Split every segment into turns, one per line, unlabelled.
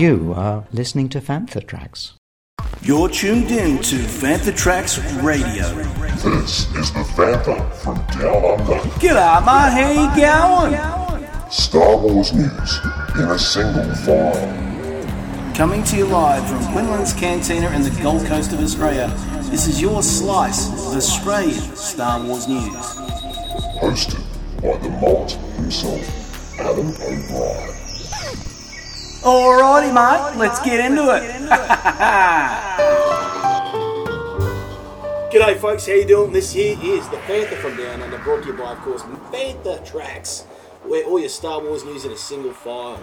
You are listening to Fantha Tracks.
You're tuned in to Fantha Tracks Radio.
This is the Fantha from Down Under.
G'day, mate. How you going?
Star Wars news in a single file.
Coming to you live from Quinlan's Cantina in the Gold Coast of Australia. This is your slice of Australian Star Wars news.
Hosted by the Malt himself, Adam O'Brien.
Alrighty, mate. Let's get into it. G'day, folks. How you doing? This here is the Fantha from Down Under, brought to you by, of course, Fantha Tracks, where all your Star Wars news in a single file.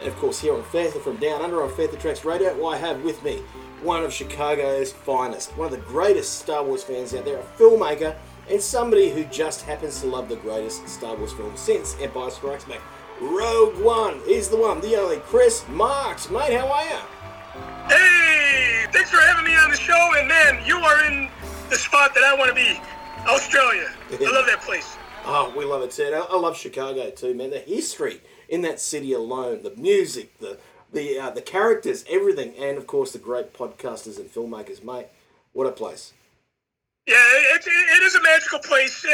And of course, here on Fantha from Down Under on Fantha Tracks Radio, I have with me one of Chicago's finest, one of the greatest Star Wars fans out there, a filmmaker, and somebody who just happens to love the greatest Star Wars film since Empire Strikes Back. Rogue One is the one, the only Chris Marks. Mate, how are you?
Hey, thanks for having me on the show. And man, you are in the spot that I want to be Australia. I love that place.
Oh, we love it too. I I love Chicago too, man. The history in that city alone, the music, the the uh, the characters, everything, and of course the great podcasters and filmmakers, mate. What a place!
Yeah, it, it, it is a magical place. Uh,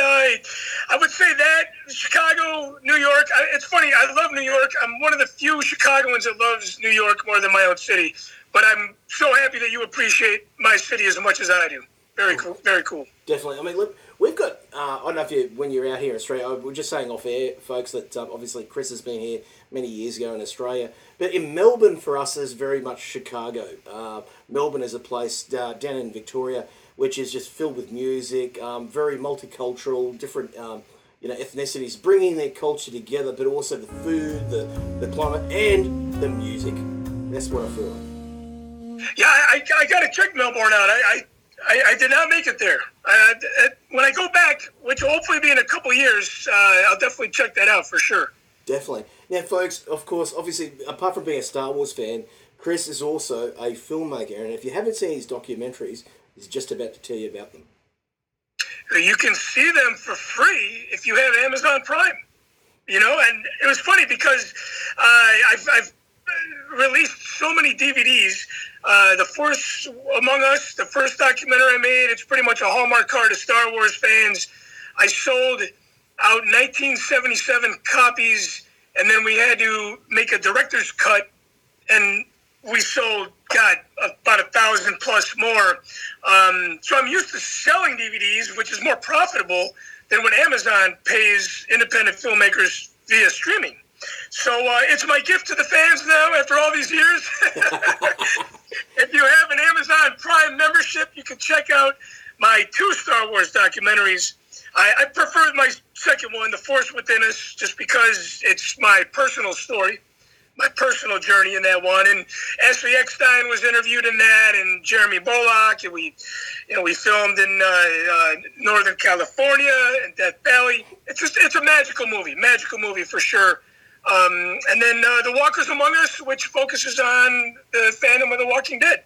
I would say that Chicago, New York. I, it's funny. I love New York. I'm one of the few Chicagoans that loves New York more than my own city. But I'm so happy that you appreciate my city as much as I do. Very cool. Very cool.
Definitely. I mean, look, we've got. Uh, I don't know if you, when you're out here in Australia, we we're just saying off air, folks, that um, obviously Chris has been here many years ago in Australia, but in Melbourne for us is very much Chicago. Uh, Melbourne is a place uh, down in Victoria which is just filled with music, um, very multicultural, different. Um, you know, ethnicities, bringing their culture together, but also the food, the, the climate, and the music. That's what I feel like.
Yeah, I, I, I got to check Melbourne out. I, I, I, I did not make it there. Uh, uh, when I go back, which will hopefully be in a couple years, uh, I'll definitely check that out for sure.
Definitely. Now, folks, of course, obviously, apart from being a Star Wars fan, Chris is also a filmmaker. And if you haven't seen his documentaries, he's just about to tell you about them.
You can see them for free if you have Amazon Prime. You know, and it was funny because uh, I've, I've released so many DVDs. Uh, the Force Among Us, the first documentary I made, it's pretty much a hallmark card of Star Wars fans. I sold out 1977 copies, and then we had to make a director's cut, and we sold, God, about a thousand plus more. Um, so I'm used to selling DVDs, which is more profitable than when Amazon pays independent filmmakers via streaming. So uh, it's my gift to the fans now after all these years. if you have an Amazon Prime membership, you can check out my two Star Wars documentaries. I, I prefer my second one, The Force Within Us, just because it's my personal story my personal journey in that one. And Ashley Eckstein was interviewed in that, and Jeremy Bulloch, and we, you know, we filmed in uh, uh, Northern California and Death Valley. It's just it's a magical movie, magical movie for sure. Um, and then uh, The Walkers Among Us, which focuses on the fandom of The Walking Dead.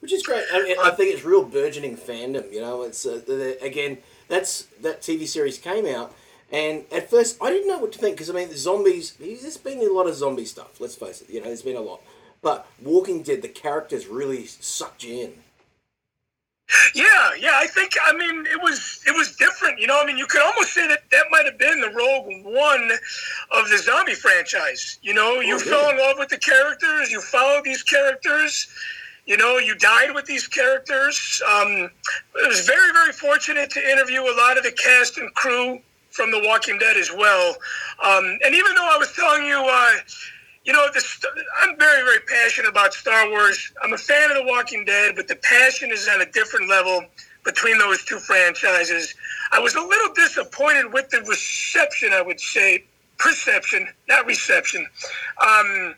Which is great. I, I think it's real burgeoning fandom. You know, it's uh, again that's that TV series came out and at first, I didn't know what to think because I mean, the zombies. There's been a lot of zombie stuff. Let's face it. You know, there's been a lot. But Walking Dead, the characters really sucked you in.
Yeah, yeah. I think. I mean, it was it was different. You know, I mean, you could almost say that that might have been the Rogue One of the zombie franchise. You know, you
Oh,
fell in love with the characters. You followed these characters. You know, you died with these characters. Um, I was very, very fortunate to interview a lot of the cast and crew from The Walking Dead as well. Um, and even though I was telling you, uh, you know, this, I'm very, very passionate about Star Wars. I'm a fan of The Walking Dead, but the passion is on a different level between those two franchises. I was a little disappointed with the reception, I would say, perception, not reception, um,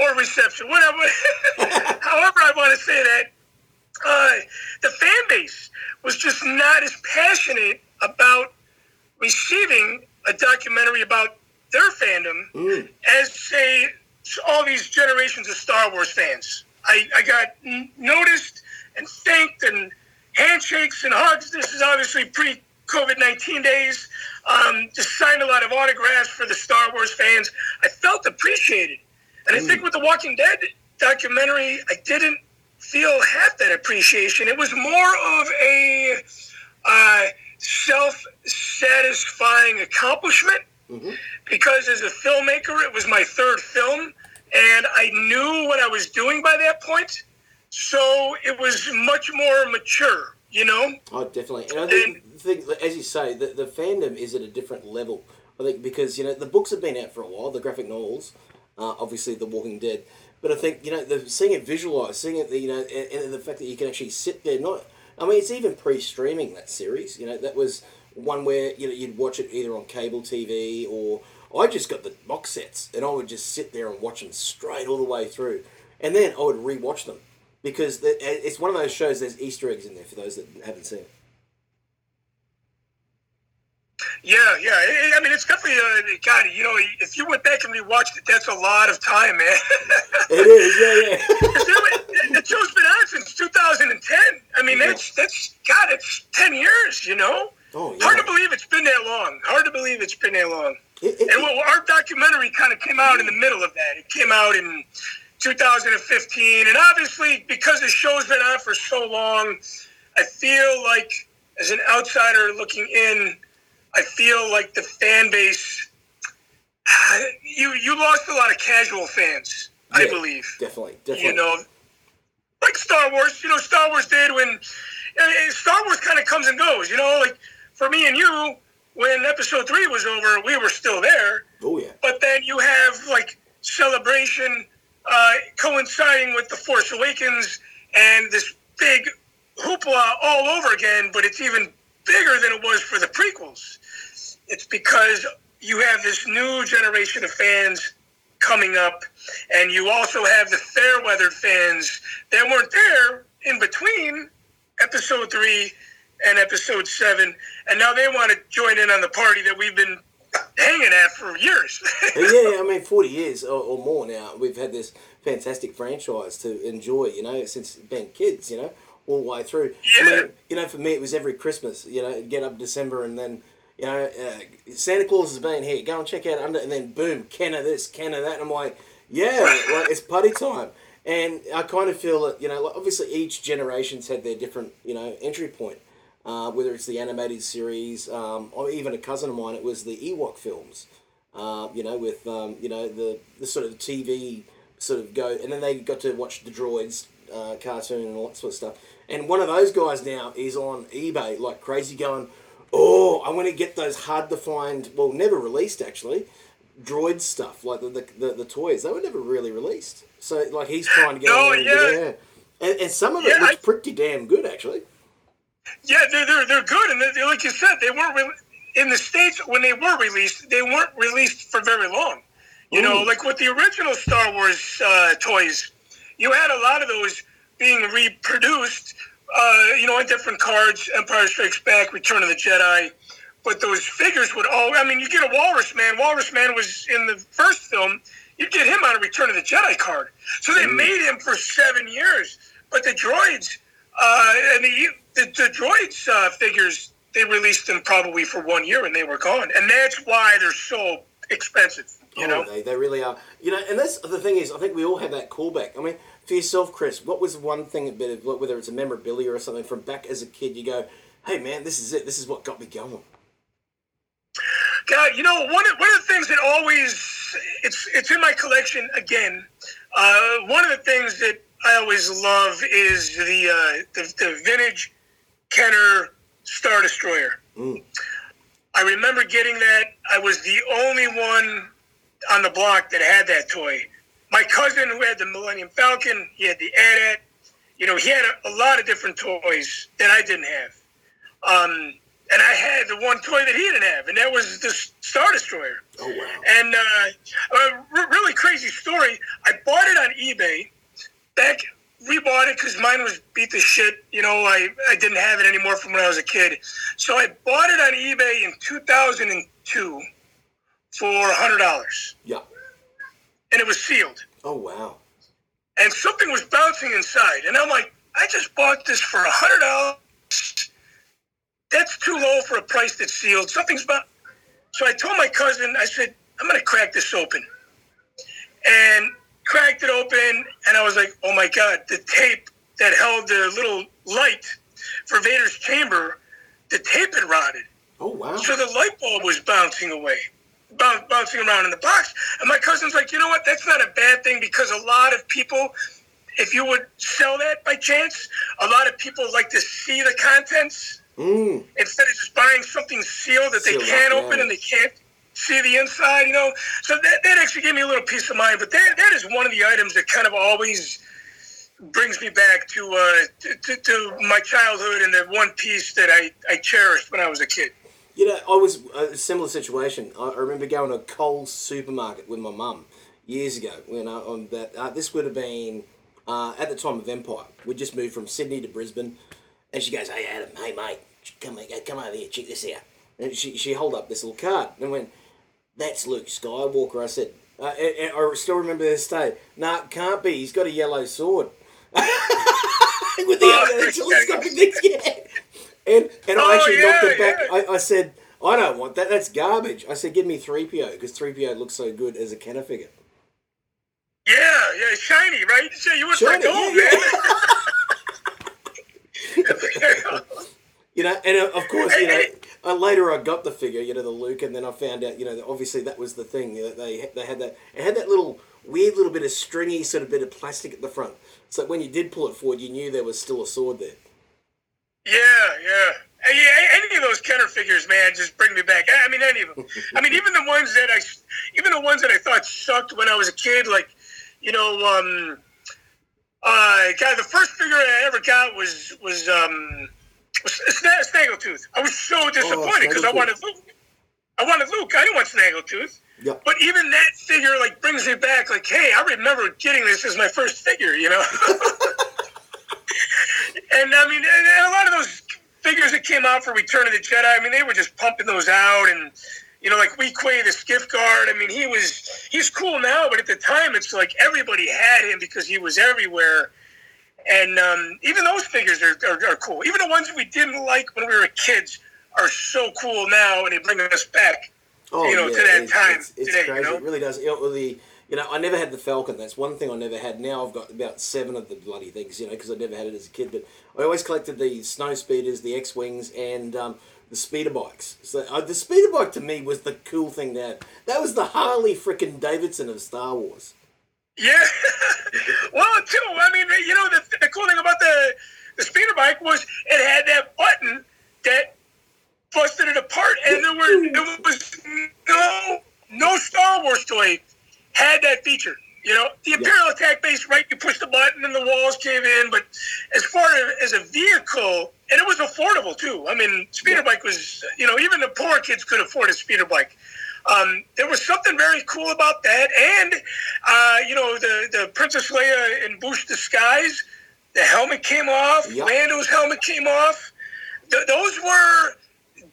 or reception, whatever. However, I want to say that uh, the fan base was just not as passionate about receiving a documentary about their fandom as say all these generations of Star Wars fans. I, I got n- noticed and thanked and handshakes and hugs. This is obviously pre COVID 19 days. Um, just signed a lot of autographs for the Star Wars fans. I felt appreciated. And I think with The Walking Dead, documentary, I didn't feel half that appreciation. It was more of a uh, self satisfying accomplishment because as a filmmaker, it was my third film, and I knew what I was doing by that point. So it was much more mature, you know?
Oh, definitely. And I think, think as you say, the, the fandom is at a different level. I think because, you know, the books have been out for a while, the graphic novels, uh, obviously The Walking Dead. But I think, you know, the, seeing it visualised, seeing it, you know, and, and the fact that you can actually sit there, not, I mean, it's even pre streaming that series, you know, that was one where, you know, you'd watch it either on cable TV or I just got the box sets and I would just sit there and watch them straight all the way through. And then I would rewatch them because the, it's one of those shows, there's Easter eggs in there for those that haven't seen it.
Yeah, yeah. I- I mean, it's definitely, uh, God, you know, if you went back and rewatched it, that's a lot of time, man.
It is, yeah, yeah.
the show's been on since 2010. I mean, that's, that's, God, it's 10 years, you know?
Oh, yeah.
Hard to believe it's been that long. Hard to believe it's been that long.
It- it-
and well, our documentary kind of came out in the middle of that. It came out in 2015, and obviously because the show's been on for so long, I feel like as an outsider looking in, I feel like the fan base. Ah, you you lost a lot of casual fans, I believe
Definitely, definitely.
you know, like Star Wars. You know, Star Wars did when Star Wars kind of comes and goes. You know, like for me and you, when Episode Three was over, we were still there.
Oh, yeah.
But then you have like Celebration uh, coinciding with the Force Awakens and this big hoopla all over again. But it's even bigger than it was for the prequels. It's because you have this new generation of fans coming up, and you also have the fair weathered fans that weren't there in between episode three and episode seven, and now they want to join in on the party that we've been hanging at for years.
Yeah, I mean, 40 years or, or more now, we've had this fantastic franchise to enjoy, you know, since being kids, you know, all the way through. I
Yeah.
mean, you know, for me, it was every Christmas, you know, get up December and then, you know, uh, Santa Claus has been here, go and check out Under, and then boom, can of this, can of that. And I'm like, yeah, like, it's party time. And I kind of feel that, you know, like, obviously each generation's had their different, you know, entry point. Uh, whether it's the animated series, um, or even a cousin of mine, it was the Ewok films uh, you know, with um, you know the the sort of TV sort of go, and then they got to watch the droids uh, cartoon and all that sort of stuff. And one of those guys now is on eBay like crazy, going, "Oh, I want to get those hard to find, well, never released actually, droid stuff like the the, the, the toys. They were never really released. So like he's trying to get
No,
there and
yeah.
yeah. And, and some of it
Yeah,
looks
I-
pretty damn good actually.
yeah, they're, they're, they're good, and they, like you said, they weren't re- in the states when they were released. They weren't released for very long. You know, like with the original Star Wars uh, toys, you had a lot of those being reproduced. Uh, you know, on different cards, Empire Strikes Back, Return of the Jedi. But those figures would all. I mean, you get a Walrus Man. Walrus Man was in the first film. You'd get him on a Return of the Jedi card. So they made him for seven years. But the droids, uh, and the the, the droids uh, figures, they released them probably for one year and they were gone. And that's why they're so expensive. You know.
Oh, they, they really are. You know, and that's the thing is, I think we all have that callback. I mean, for yourself, Chris, what was one thing, a bit of, whether it's a memorabilia or something from back as a kid, you go, hey man, this is it. This is what got me going.
God, you know, one of, one of the things that always it's it's in my collection again. Uh, one of the things that I always love is the uh, the, the vintage Kenner Star Destroyer.
Mm.
I remember getting that. I was the only one on the block that had that toy. My cousin, who had the Millennium Falcon, he had the AT-AT. You know, he had a, a lot of different toys that I didn't have. Um, and I had the one toy that he didn't have, and that was the Star Destroyer.
Oh wow.
And uh, a r- really crazy story. I bought it on eBay. Back, rebought it because mine was beat to shit. You know, I, I didn't have it anymore from when I was a kid. So I bought it on eBay in 2002 for $100.
Yeah.
And it was sealed.
Oh wow.
And something was bouncing inside. And I'm like, I just bought this for a $100. That's too low for a price that's sealed. Something's about. So I told my cousin, I said, I'm going to crack this open. And cracked it open, and I was like, oh my god, the tape that held the little light for Vader's chamber, the tape had rotted.
Oh wow.
So the light bulb was bouncing away, boun- bouncing around in the box. And my cousin's like, you know what? That's not a bad thing because a lot of people, if you would sell that by chance, a lot of people like to see the contents
Mm.
instead of just buying something sealed that they can't
yeah.
open and they can't see the inside, you know. So that, that actually gave me a little peace of mind. But that, that is one of the items that kind of always brings me back to, uh, to, to, to my childhood and the one piece that I, I cherished when I was a kid.
You know, I was a similar situation. I, remember going to a Coles supermarket with my mum years ago. You know, on that uh, this would have been uh, at the time of Empire. We just moved from Sydney to Brisbane, and she goes, "Hey Adam, hey mate, come come over here, check this out." And she she held up this little card and went, "That's Luke Skywalker." I said, uh, and, and I still remember this day. Nah, can't be. He's got a yellow sword. with the
Oh,
telescopic yeah. And and I
Oh,
actually knocked it back.
yeah.
I, I said, I don't want that. That's garbage. I said, give me 3PO because 3PO looks so good as a Kenner figure.
Yeah, yeah, shiny, right? So you went
Shiny,
gold,
yeah,
man.
You know, and uh, of course, you know, uh, later I got the figure, you know, the Luke, and then I found out, you know, that obviously that was the thing. You know, they they had that it had that little weird little bit of stringy sort of bit of plastic at the front. So when you did pull it forward, you knew there was still a sword there.
Yeah, yeah. Yeah, Any of those Kenner figures, man, just bring me back. I mean, any of them. I mean, even the ones that I, even the ones that I thought sucked when I was a kid, like, you know, um, uh, God, the first figure I ever got was was um, was Sna- Snaggletooth. I was so disappointed because I
Snaggletooth.
wanted Luke. I wanted Luke. I didn't want Snaggletooth.
Yep.
But even that figure like brings me back. Like, hey, I remember getting this as my first figure. You know. and I mean, and a lot of those figures that came out for Return of the Jedi. I mean, they were just pumping those out, and you know, like Weequay, the skiff guard. I mean, he was he's cool now, but at the time, it's like everybody had him because he was everywhere. And um, even those figures are, are, are cool. Even the ones we didn't like when we were kids are so cool now, and they bring us back.
Oh,
you know, to that
it's,
time
It's, it's
today, you
crazy.
know?
It really does. You know, the, you know, I never had the Falcon. That's one thing I never had. Now I've got about seven of the bloody things, you know, because I never had it as a kid. But I always collected the snow speeders, the X Wings, and um, the speeder bikes. So uh, the speeder bike to me was the cool thing to have. That was the Harley frickin' Davidson of Star Wars.
Yeah. well, too. I mean, you know, the, the cool thing about the the speeder bike was it had that button that busted it apart, and there were there was no no Star Wars toy had that feature. You know, the Imperial Attack Base, right? You push the button and the walls came in. But as far as a vehicle, and it was affordable too. I mean, speeder bike was, you know, even the poor kids could afford a speeder bike. Um, there was something very cool about that, and uh, you know, the the Princess Leia in Boushh disguise, the helmet came off. Lando's helmet came off. Th- those were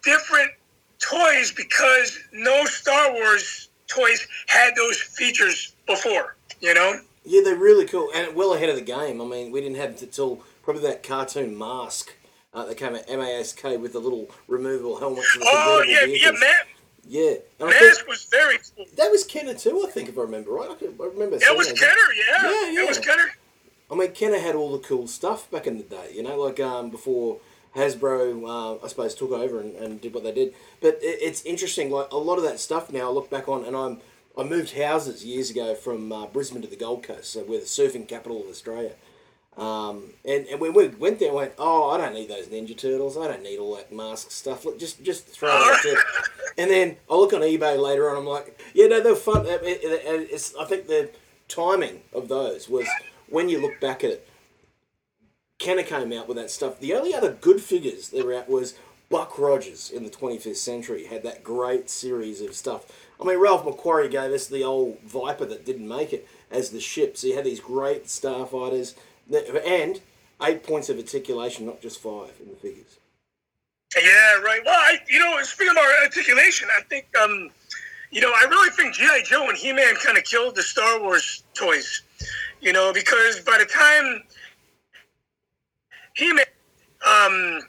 different toys because no Star Wars toys had those features before. You know.
Yeah, they're really cool and well ahead of the game. I mean, we didn't have it till probably that cartoon mask uh, that came out MASK with the little removable helmet.
Oh yeah, yeah,
vehicles. Yeah, and I think
Mask was very cool.
that was Kenner too. I think if I remember right, I, could, I remember.
That was. Kenner, yeah.
Yeah, yeah.
That was
yeah.
Kenner.
I mean, Kenner had all the cool stuff back in the day, you know, like um, before Hasbro, uh, I suppose, took over and, and did what they did. But it, it's interesting, like a lot of that stuff now I look back on, and I'm I moved houses years ago from uh, Brisbane to the Gold Coast, so we're the surfing capital of Australia. Um, and, and when we went there, I went, oh, I don't need those Ninja Turtles. I don't need all that mask stuff. Look, just just throw it out there. And then I look on eBay later on. I'm like, yeah, no, they're fun. It- it- It's, I think the timing of those was when you look back at it. Kenner came out with that stuff. The only other good figures that were out was Buck Rogers in the 25th century had that great series of stuff. I mean, Ralph McQuarrie gave us the old Viper that didn't make it as the ship. So you had these great starfighters that, and eight points of articulation, not just five in the figures.
Yeah, right. Well, I, you know, speaking of our articulation, I think, um, you know, I really think G.I. Joe and He Man kind of killed the Star Wars toys, you know, because by the time He Man, um,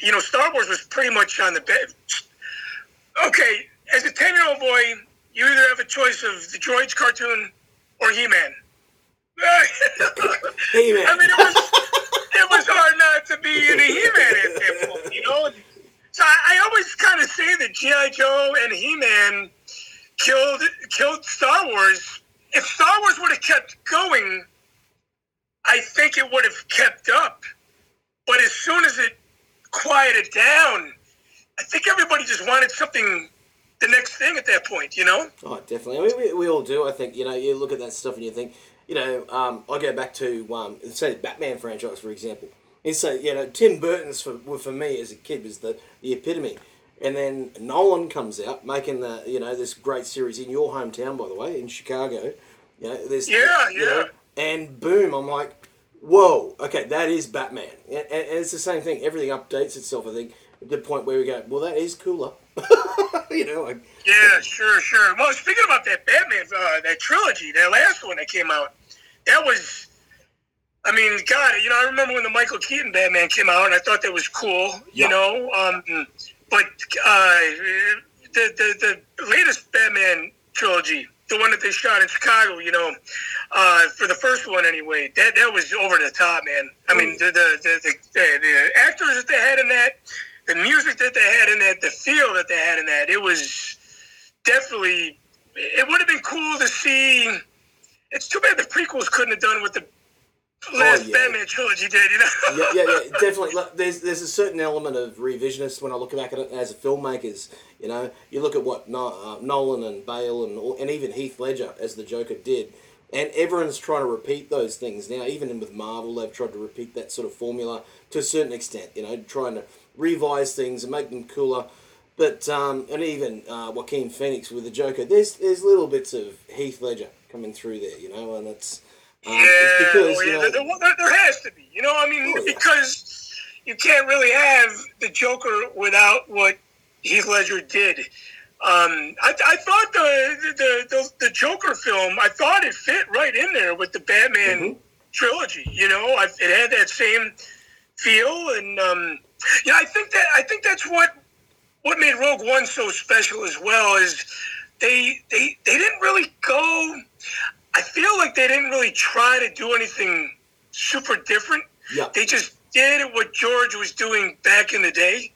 you know, Star Wars was pretty much on the bed. Okay, as a 10 year old boy, you either have a choice of the Droids cartoon or He Man.
He-Man.
I mean, it was it was hard not to be in a He-Man at that point, you know. So I, I always kind of say that GI Joe and He-Man killed killed Star Wars. If Star Wars would have kept going, I think it would have kept up. But as soon as it quieted down, I think everybody just wanted something, the next thing at that point, you know?
Oh, definitely. I mean, we, we all do. I think you know. You look at that stuff and you think, you know, um, I go back to um, say the Batman franchise for example. And so you know, Tim Burton's for for me as a kid was the the epitome. And then Nolan comes out making the you know this great series in your hometown, by the way, in Chicago. You know, there's
Yeah,
you know,
yeah.
and boom, I'm like, whoa, okay, that is Batman. And, and it's the same thing. Everything updates itself. I think at the point where we go, well, that is cooler. you know, like
Yeah, sure, sure. Well, speaking about that Batman, uh, that trilogy, that last one that came out, that was, I mean, God, you know, I remember when the Michael Keaton Batman came out, and I thought that was cool, you
Yeah.
know. Um, but uh, the, the the latest Batman trilogy, the one that they shot in Chicago, you know, uh, for the first one anyway, that that was over the top, man. I mean, the the the, the, the, the actors that they had in that, the music that they had in that, the feel that they had in that, it was definitely. It would have been cool to see. It's too bad the prequels couldn't have done what the last
yeah.
Batman trilogy did. You know.
yeah, yeah, yeah, definitely. Like, there's there's a certain element of revisionist when I look back at it as a filmmakers. You know, you look at what no, uh, Nolan and Bale and and even Heath Ledger as the Joker did, and everyone's trying to repeat those things now. Even with Marvel, they've tried to repeat that sort of formula to a certain extent. You know, trying to revise things and make them cooler. But um, and even uh, Joaquin Phoenix with the Joker, there's there's little bits of Heath Ledger coming through there. You know, and it's. Um,
Yeah,
it's because,
well, yeah,
know,
there, there, there has to be. You know, I mean,
Oh, yeah.
because you can't really have the Joker without what Heath Ledger did. Um, I, I thought the, the the the Joker film, I thought it fit right in there with the Batman
Mhm.
trilogy. You know, I, it had that same feel, and um, yeah, I think that I think that's what what made Rogue One so special as well is they they they didn't really go. I feel like they didn't really try to do anything super different.
yeah.
They just did what George was doing back in the day.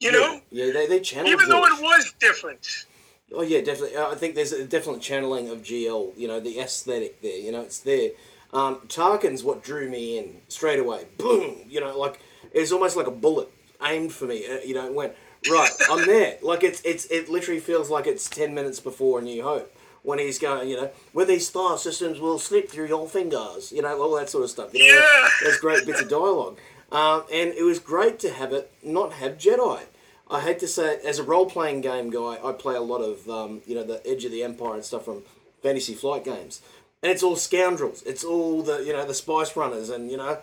You know,
yeah, yeah, they they channeled
even though it was different.
Oh yeah, definitely. I think there's a definite channeling of GL. You know, the aesthetic there. You know, it's there. Um, Tarkin's what drew me in straight away. Boom. You know, like it's almost like a bullet aimed for me. uh, You know, it went right. I'm there. Like it's it's it literally feels like it's ten minutes before A New Hope when he's going. You know, where these star systems will slip through your fingers. You know, all that sort of stuff. You know,
Yeah.
there's great bits of dialogue. Um, and it was great to have it not have Jedi. I hate to say as a role playing game guy, I play a lot of um, you know the Edge of the Empire and stuff from Fantasy Flight games, and it's all scoundrels. It's all the you know the Spice Runners, and you know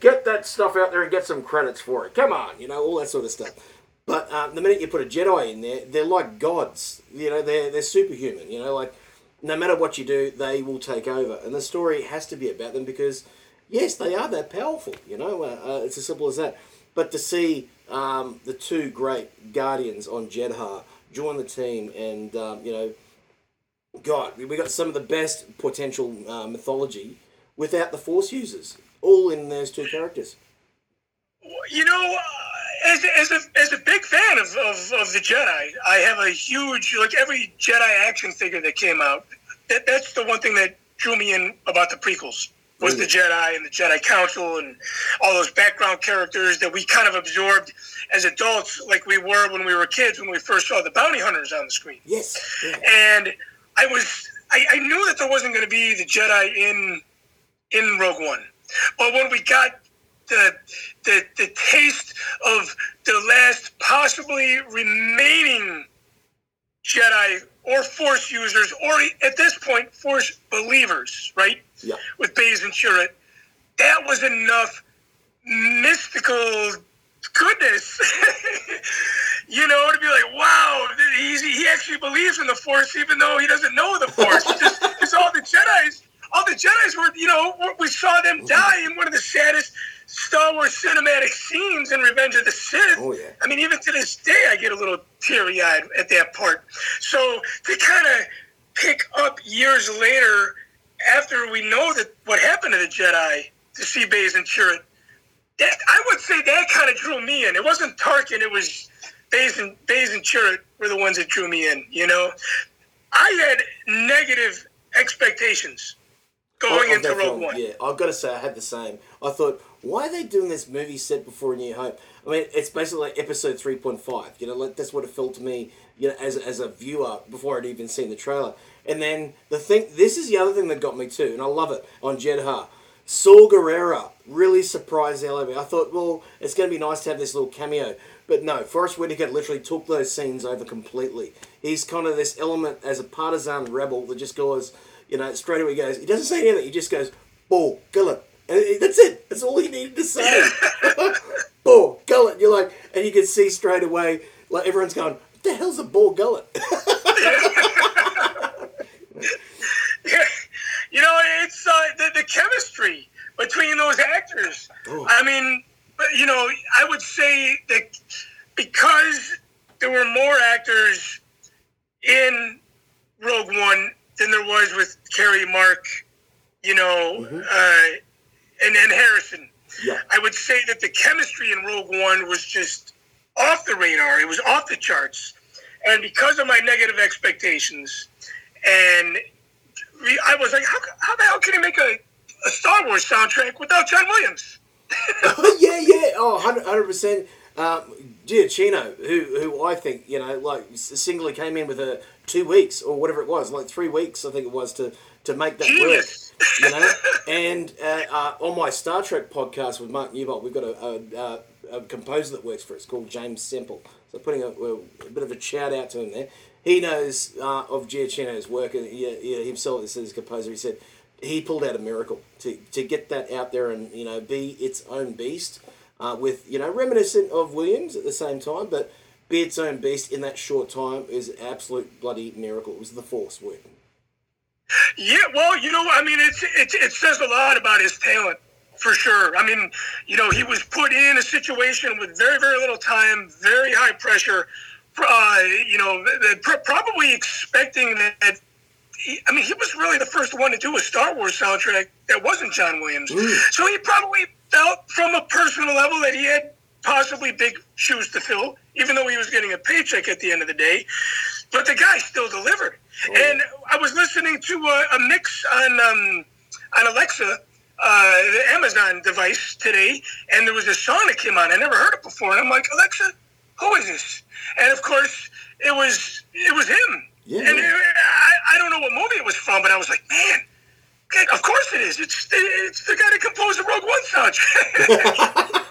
get that stuff out there and get some credits for it. Come on, you know all that sort of stuff. But um, the minute you put a Jedi in there, they're like gods. You know they're they're superhuman. You know like no matter what you do, they will take over, and the story has to be about them because yes, they are that powerful. You know, uh, uh, it's as simple as that. But to see um, the two great guardians on Jedha join the team, and um, you know, God, we we got some of the best potential uh, mythology without the Force users, all in those two characters.
You know, uh, as, as, a, as a big fan of, of, of the Jedi, I have a huge, like every Jedi action figure that came out, that, that's the one thing that drew me in about the prequels. Was the Jedi and the Jedi Council and all those background characters that we kind of absorbed as adults, like we were when we were kids when we first saw the bounty hunters on the screen.
Yes. Yeah.
and I was I, I knew that there wasn't going to be the Jedi in in Rogue One, but when we got the the the taste of the last possibly remaining Jedi or Force users, or at this point Force believers, right?
Yeah.
With Baze and Chirrut, that was enough mystical goodness, you know, to be like, wow, he's, he actually believes in the Force, even though he doesn't know the Force. Just because all the Jedi's, all the Jedi's were, you know, we saw them mm-hmm. die in one of the saddest Star Wars cinematic scenes in Revenge of the Sith.
Oh, yeah.
I mean, even to this day, I get a little teary eyed at that part. So to kind of pick up years later, after we know that what happened to the Jedi to see Baze and Chirrut. That I would say that kind of drew me in. It wasn't Tarkin. It was Baze and Baze and Chirrut were the ones that drew me in. You know, I had negative expectations going into Rogue One.
Yeah, I've got to say I had the same. I thought, why are they doing this movie set before A New Hope? I mean, it's basically like episode three point five. You know, like that's what it felt to me. You know, as as a viewer before I'd even seen the trailer. And then the thing, this is the other thing that got me too, and I love it on Jedha. Saw Gerrera really surprised the LOB. I thought, well, it's going to be nice to have this little cameo. But no, Forest Whitaker literally took those scenes over completely. He's kind of this element as a partisan rebel that just goes, you know, straight away goes, he doesn't say anything, he just goes, Ball, it- that's it. That's all he needed to say. Bor, gullet. You're like, and you can see straight away, like everyone's going, what the hell's a Bor Gullet?
you know, it's uh, the, the chemistry between those actors.
Oh.
I mean, you know, I would say that because there were more actors in Rogue One than there was with Carrie, Mark, you know, uh, and and Harrison.
yeah.
I would say that the chemistry in Rogue One was just off the radar. It was off the charts. And because of my negative expectations, and I was like, how, how the hell can he make a, a Star Wars soundtrack without John Williams?
yeah, yeah. Oh, 100 percent. Um, Giacchino, who who I think you know, like singly came in with a two weeks or whatever it was, like three weeks, I think it was to to make that
Genius.
work. You know, and uh, uh, on my Star Trek podcast with Mark Newbolt, we've got a, a, a, a composer that works for us called James Semple. So putting a, a bit of a shout out to him there. He knows uh, of Giacchino's work, and he, he himself as his composer. He said he pulled out a miracle to, to get that out there and you know be its own beast uh, with you know reminiscent of Williams at the same time, but be its own beast in that short time is an absolute bloody miracle. It was the Force working.
Yeah, well, you know, I mean, it's, it, it says a lot about his talent, for sure. I mean, you know, he was put in a situation with very, very little time, very high pressure, uh, you know, th- th- pr- probably expecting that. He, I mean, he was really the first one to do a Star Wars soundtrack that wasn't John Williams. So he probably felt from a personal level that he had possibly big shoes to fill, even though he was getting a paycheck at the end of the day. But the guy still delivered. And I was listening to a, a mix on um, on Alexa, uh, the Amazon device today, and there was a song that came on. I never heard it before, and I'm like, Alexa, who is this? And of course, it was it was him.
Yeah.
And it, I, I don't know what movie it was from, but I was like, man. okay, Of course it is. It's it's the guy that composed the Rogue One soundtrack.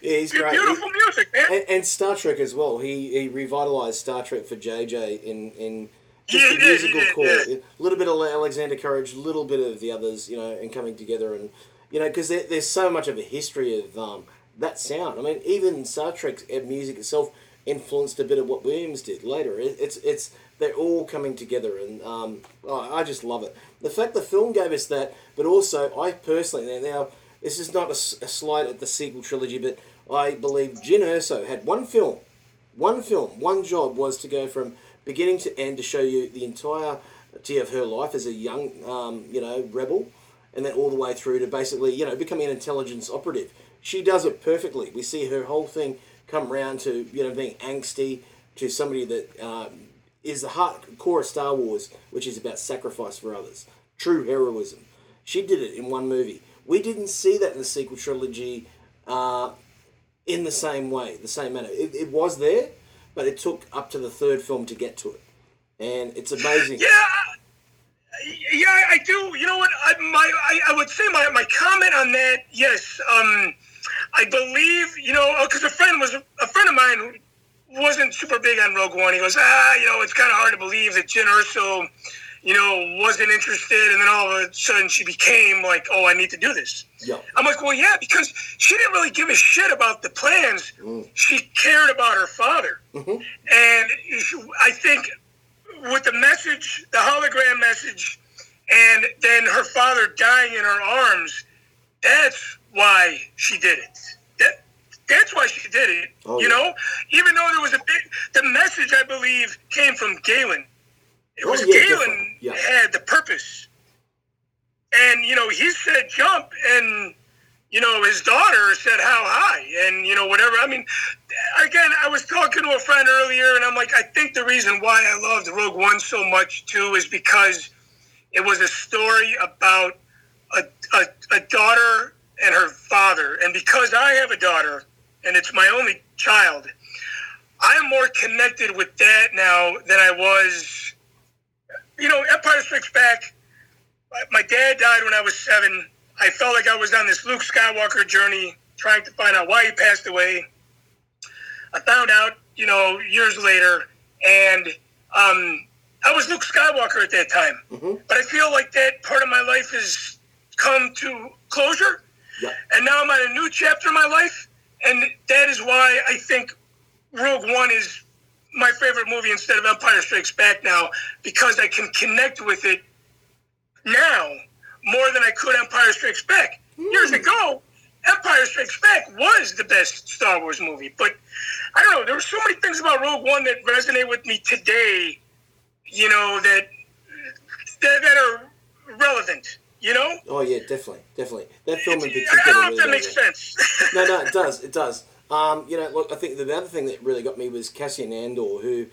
Yeah, he's great.
Beautiful music, man.
And, and Star Trek as well. He he revitalized Star Trek for JJ in in just
Yeah,
the
he
musical
did,
core.
yeah.
A little bit of Alexander Courage, a little bit of the others, you know, and coming together and you know because there, there's so much of a history of um, that sound. I mean, even Star Trek's uh, music itself influenced a bit of what Williams did later. It, it's it's they're all coming together, and um, oh, I just love it. The fact the film gave us that, but also I personally now. This is not a slight at the sequel trilogy, but I believe Jyn Erso had one film, one film, one job was to go from beginning to end to show you the entirety of her life as a young, um, you know, rebel, and then all the way through to basically, you know, becoming an intelligence operative. She does it perfectly. We see her whole thing come round to, you know, being angsty to somebody that um, is the heart core of Star Wars, which is about sacrifice for others, true heroism. She did it in one movie. We didn't see that in the sequel trilogy uh, in the same way, the same manner. It, it was there, but it took up to the third film to get to it, and it's amazing.
Yeah, yeah, I do. You know what? I, my, I, I would say my, my comment on that. Yes, um, I believe you know because a friend was a friend of mine wasn't super big on Rogue One. He goes, ah, you know, it's kind of hard to believe that Jyn Erso, you know, wasn't interested, and then all of a sudden she became like, oh, I need to do this.
Yeah.
I'm like, well, yeah, because she didn't really give a shit about the plans. Mm. She cared about her father, mm-hmm. and I think with the message, the hologram message, and then her father dying in her arms, that's why she did it. That that's why she did it.
Oh,
you
yeah.
know, even though there was a big, the message I believe came from Galen. It
Oh,
was
yeah,
Galen.
Yeah.
had the purpose, and you know he said jump, and you know, his daughter said how high and, you know, whatever. I mean, again, I was talking to a friend earlier and I'm like, I think the reason why I loved Rogue One so much too is because it was a story about a, a, a daughter and her father. And because I have a daughter and it's my only child, I am more connected with that now than I was. You know, Empire Strikes Back. My dad died when I was seven. I felt like I was on this Luke Skywalker journey, trying to find out why he passed away. I found out, you know, years later, and um, I was Luke Skywalker at that time.
Mm-hmm.
But I feel like that part of my life has come to closure,
Yeah.
and now I'm on a new chapter in my life, and that is why I think Rogue One is my favorite movie instead of Empire Strikes Back now because I can connect with it now more than I could Empire Strikes Back. Years hmm. ago, Empire Strikes Back was the best Star Wars movie, but I don't know. There were so many things about Rogue One that resonate with me today. You know that that, that are relevant. You know,
Oh yeah, definitely, definitely. That film in particular.
I don't know if
really
that makes sense.
no, no, it does. It does. Um, you know, look, I think the other thing that really got me was Cassian Andor, who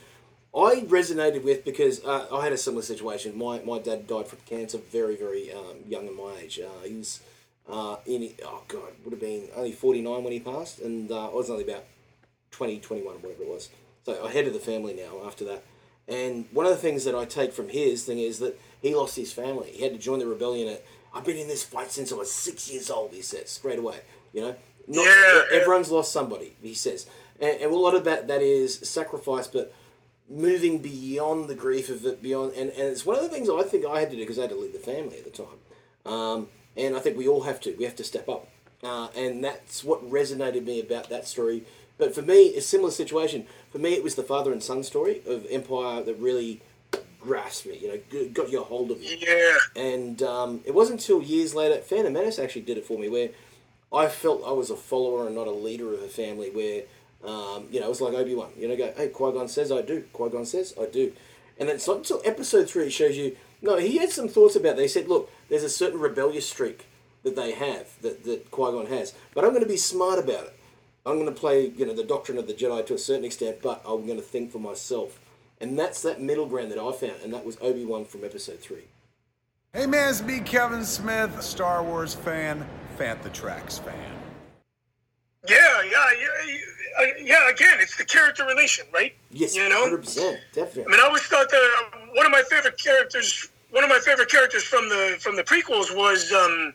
I resonated with because uh, I had a similar situation. My, my dad died from cancer very, very um, young in my age. Uh, he was uh, in, oh God, would have been only 49 when he passed, and uh, I was only about 20, 21, whatever it was. So I head of the family now after that. And one of the things that I take from his thing is that he lost his family. He had to join the rebellion. At, I've been in this fight since I was six years old, he says, straight away. You know? Not,
Yeah.
Everyone's lost somebody, he says. And, and a lot of that, that is sacrifice, but moving beyond the grief of it, beyond. And, and it's one of the things I think I had to do because I had to leave the family at the time. Um, and I think we all have to. We have to step up. Uh, and that's what resonated me about that story. But for me, a similar situation. For me, it was the father and son story of Empire that really grasped me. You know, got your hold of me.
yeah,
And um, it wasn't until years later, Phantom Menace actually did it for me, where I felt I was a follower and not a leader of a family. Where um, you know, it was like Obi Wan. You know, go, hey, Qui Gon says I do. Qui Gon says I do. And then it's not until Episode three it shows you. No, he had some thoughts about. That. He said, look, there's a certain rebellious streak that they have that that Qui Gon has, but I'm going to be smart about it. I'm going to play, you know, the doctrine of the Jedi to a certain extent, but I'm going to think for myself. And that's that middle ground that I found, and that was Obi Wan from Episode three.
Hey man, it's me, Kevin Smith, Star Wars fan, Fantha Tracks fan.
yeah, yeah, yeah, yeah. Yeah, again, it's the character relation, right?
Yes,
you know.
hundred percent, definitely.
I mean, I always thought that uh, one of my favorite characters, one of my favorite characters from the from the prequels was um,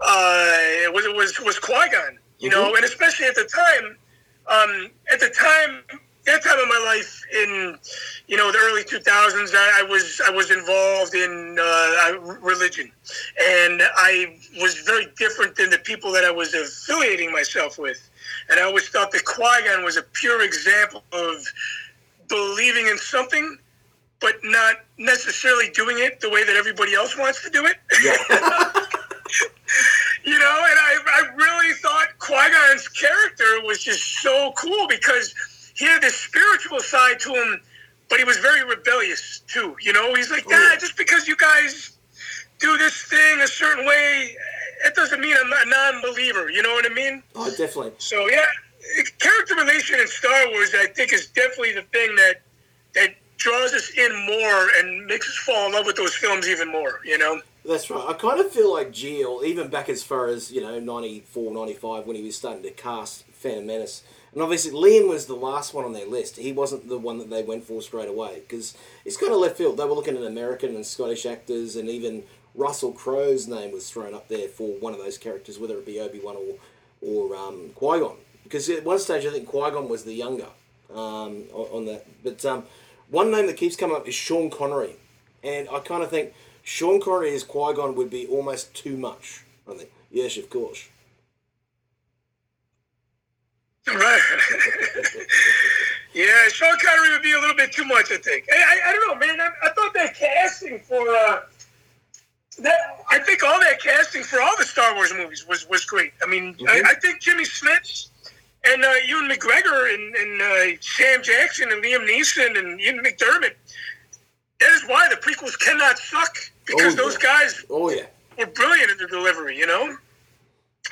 uh, was was was Qui Gon. You know, and especially at the time, um, at the time, that time of my life in you know the early 2000s, I, I was I was involved in uh, religion, and I was very different than the people that I was affiliating myself with. And I always thought that Qui Gon was a pure example of believing in something, but not necessarily doing it the way that everybody else wants to do it. you know, and I, I really thought Qui Gon's character was just so cool because he had this spiritual side to him, but he was very rebellious too. You know, he's like, oh, nah,
yeah.
just because you guys do this thing a certain way, it doesn't mean I'm a non-believer. You know what I mean?
Oh, definitely.
So yeah, character relation in Star Wars, I think, is definitely the thing that that draws us in more and makes us fall in love with those films even more. You know?
That's right. I kind of feel like Gio, even back as far as, you know, 94, 95, when he was starting to cast Phantom Menace. And obviously, Liam was the last one on their list. He wasn't the one that they went for straight away because it's kind of left field. They were looking at American and Scottish actors, and even Russell Crowe's name was thrown up there for one of those characters, whether it be Obi Wan or, or um, Qui Gon. Because at one stage, I think Qui Gon was the younger um, on that. But um, one name that keeps coming up is Sean Connery. And I kind of think Sean Connery as Qui Gon would be almost too much. I think. Yes, of course.
Right. yeah, Sean Connery would be a little bit too much, I think. I, I, I don't know, man. I, I thought that casting for uh, that. I think all that casting for all the Star Wars movies was was great. I mean, I, I think Jimmy Smits and uh, Ewan McGregor and, and uh, Sam Jackson and Liam Neeson and Ian McDiarmid. That is why the prequels cannot suck because
Oh,
those
yeah.
guys
Oh yeah.
were brilliant in their delivery. You know.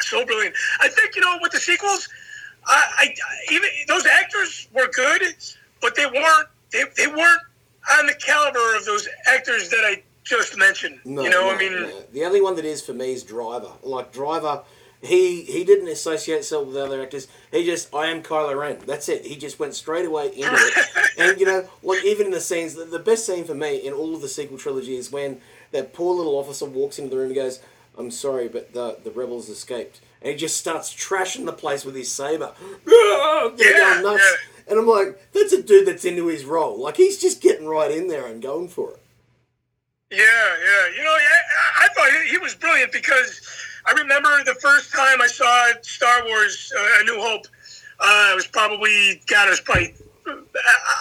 So brilliant. I think you know with the sequels, I, I even those actors were good, but they weren't they, they weren't on the caliber of those actors that I just mentioned.
No,
you know,
no,
I mean,
no. the only one that is for me is Driver. Like Driver, he he didn't associate himself with other actors. He just I am Kylo Ren. That's it. He just went straight away into it. and you know, like even in the scenes, the, the best scene for me in all of the sequel trilogy is when that poor little officer walks into the room and goes, "I'm sorry, but the the rebels escaped." And he just starts trashing the place with his saber.
Yeah, yeah.
And I'm like, that's a dude that's into his role. Like he's just getting right in there and going for it.
Yeah, yeah. You know, I, I thought he- he was brilliant because I remember the first time I saw Star Wars: uh, A New Hope. Uh, I was probably, God, I was probably, I,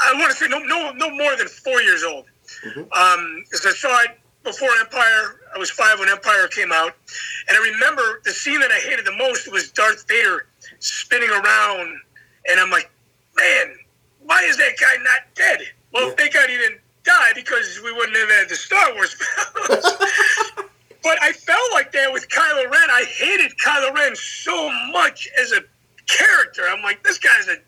I want to say no, no, no more than four years old. Um, because I saw it before Empire. I was five when Empire came out, and I remember the scene that I hated the most was Darth Vader spinning around, and I'm like, man, why is that guy not dead? Well,
Yeah.
thank God he didn't die because we wouldn't have had the Star Wars films. but I felt like that with Kylo Ren. I hated Kylo Ren so much as a character. I'm like, this guy's an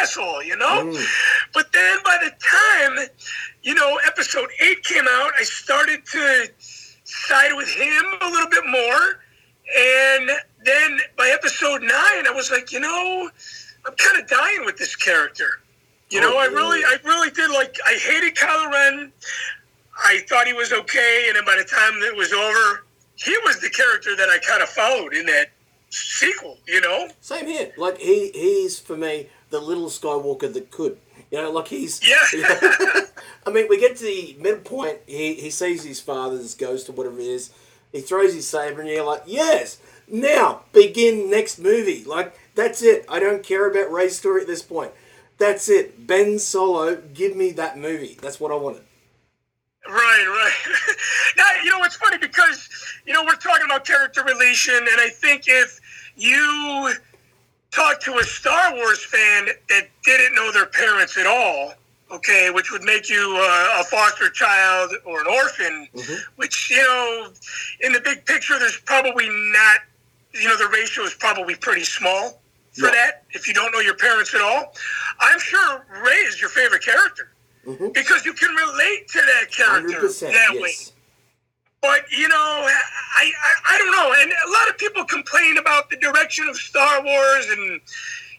asshole, you know? Mm. But then by the time, you know, episode eight came out, I started to side with him a little bit more. And then by episode nine, I was like, you know, I'm kind of dying with this character. You know,
Oh,
I really, I really did like. I hated Kylo Ren. I thought he was okay, and then by the time it was over, he was the character that I kind of followed in that sequel. You know?
Same here. Like he he's for me the little Skywalker that could. You know, like he's
Yeah.
I mean, we get to the midpoint. He he sees his father's ghost or whatever it is. He throws his saber, and you're like, yes. Now begin next movie. Like that's it. I don't care about Rey's story at this point. That's it. Ben Solo, give me that movie. That's what I wanted.
Right, right. now, you know, it's funny because, you know, we're talking about character relation, and I think if you talk to a Star Wars fan that didn't know their parents at all, okay, which would make you uh, a foster child or an orphan, which, you know, in the big picture, there's probably not, you know, the ratio is probably pretty small for
Yeah.
that if you don't know your parents at all. I'm sure Rey is your favorite character because you can relate to that character that way. But you know, I, I I don't know, and a lot of people complain about the direction of Star Wars, and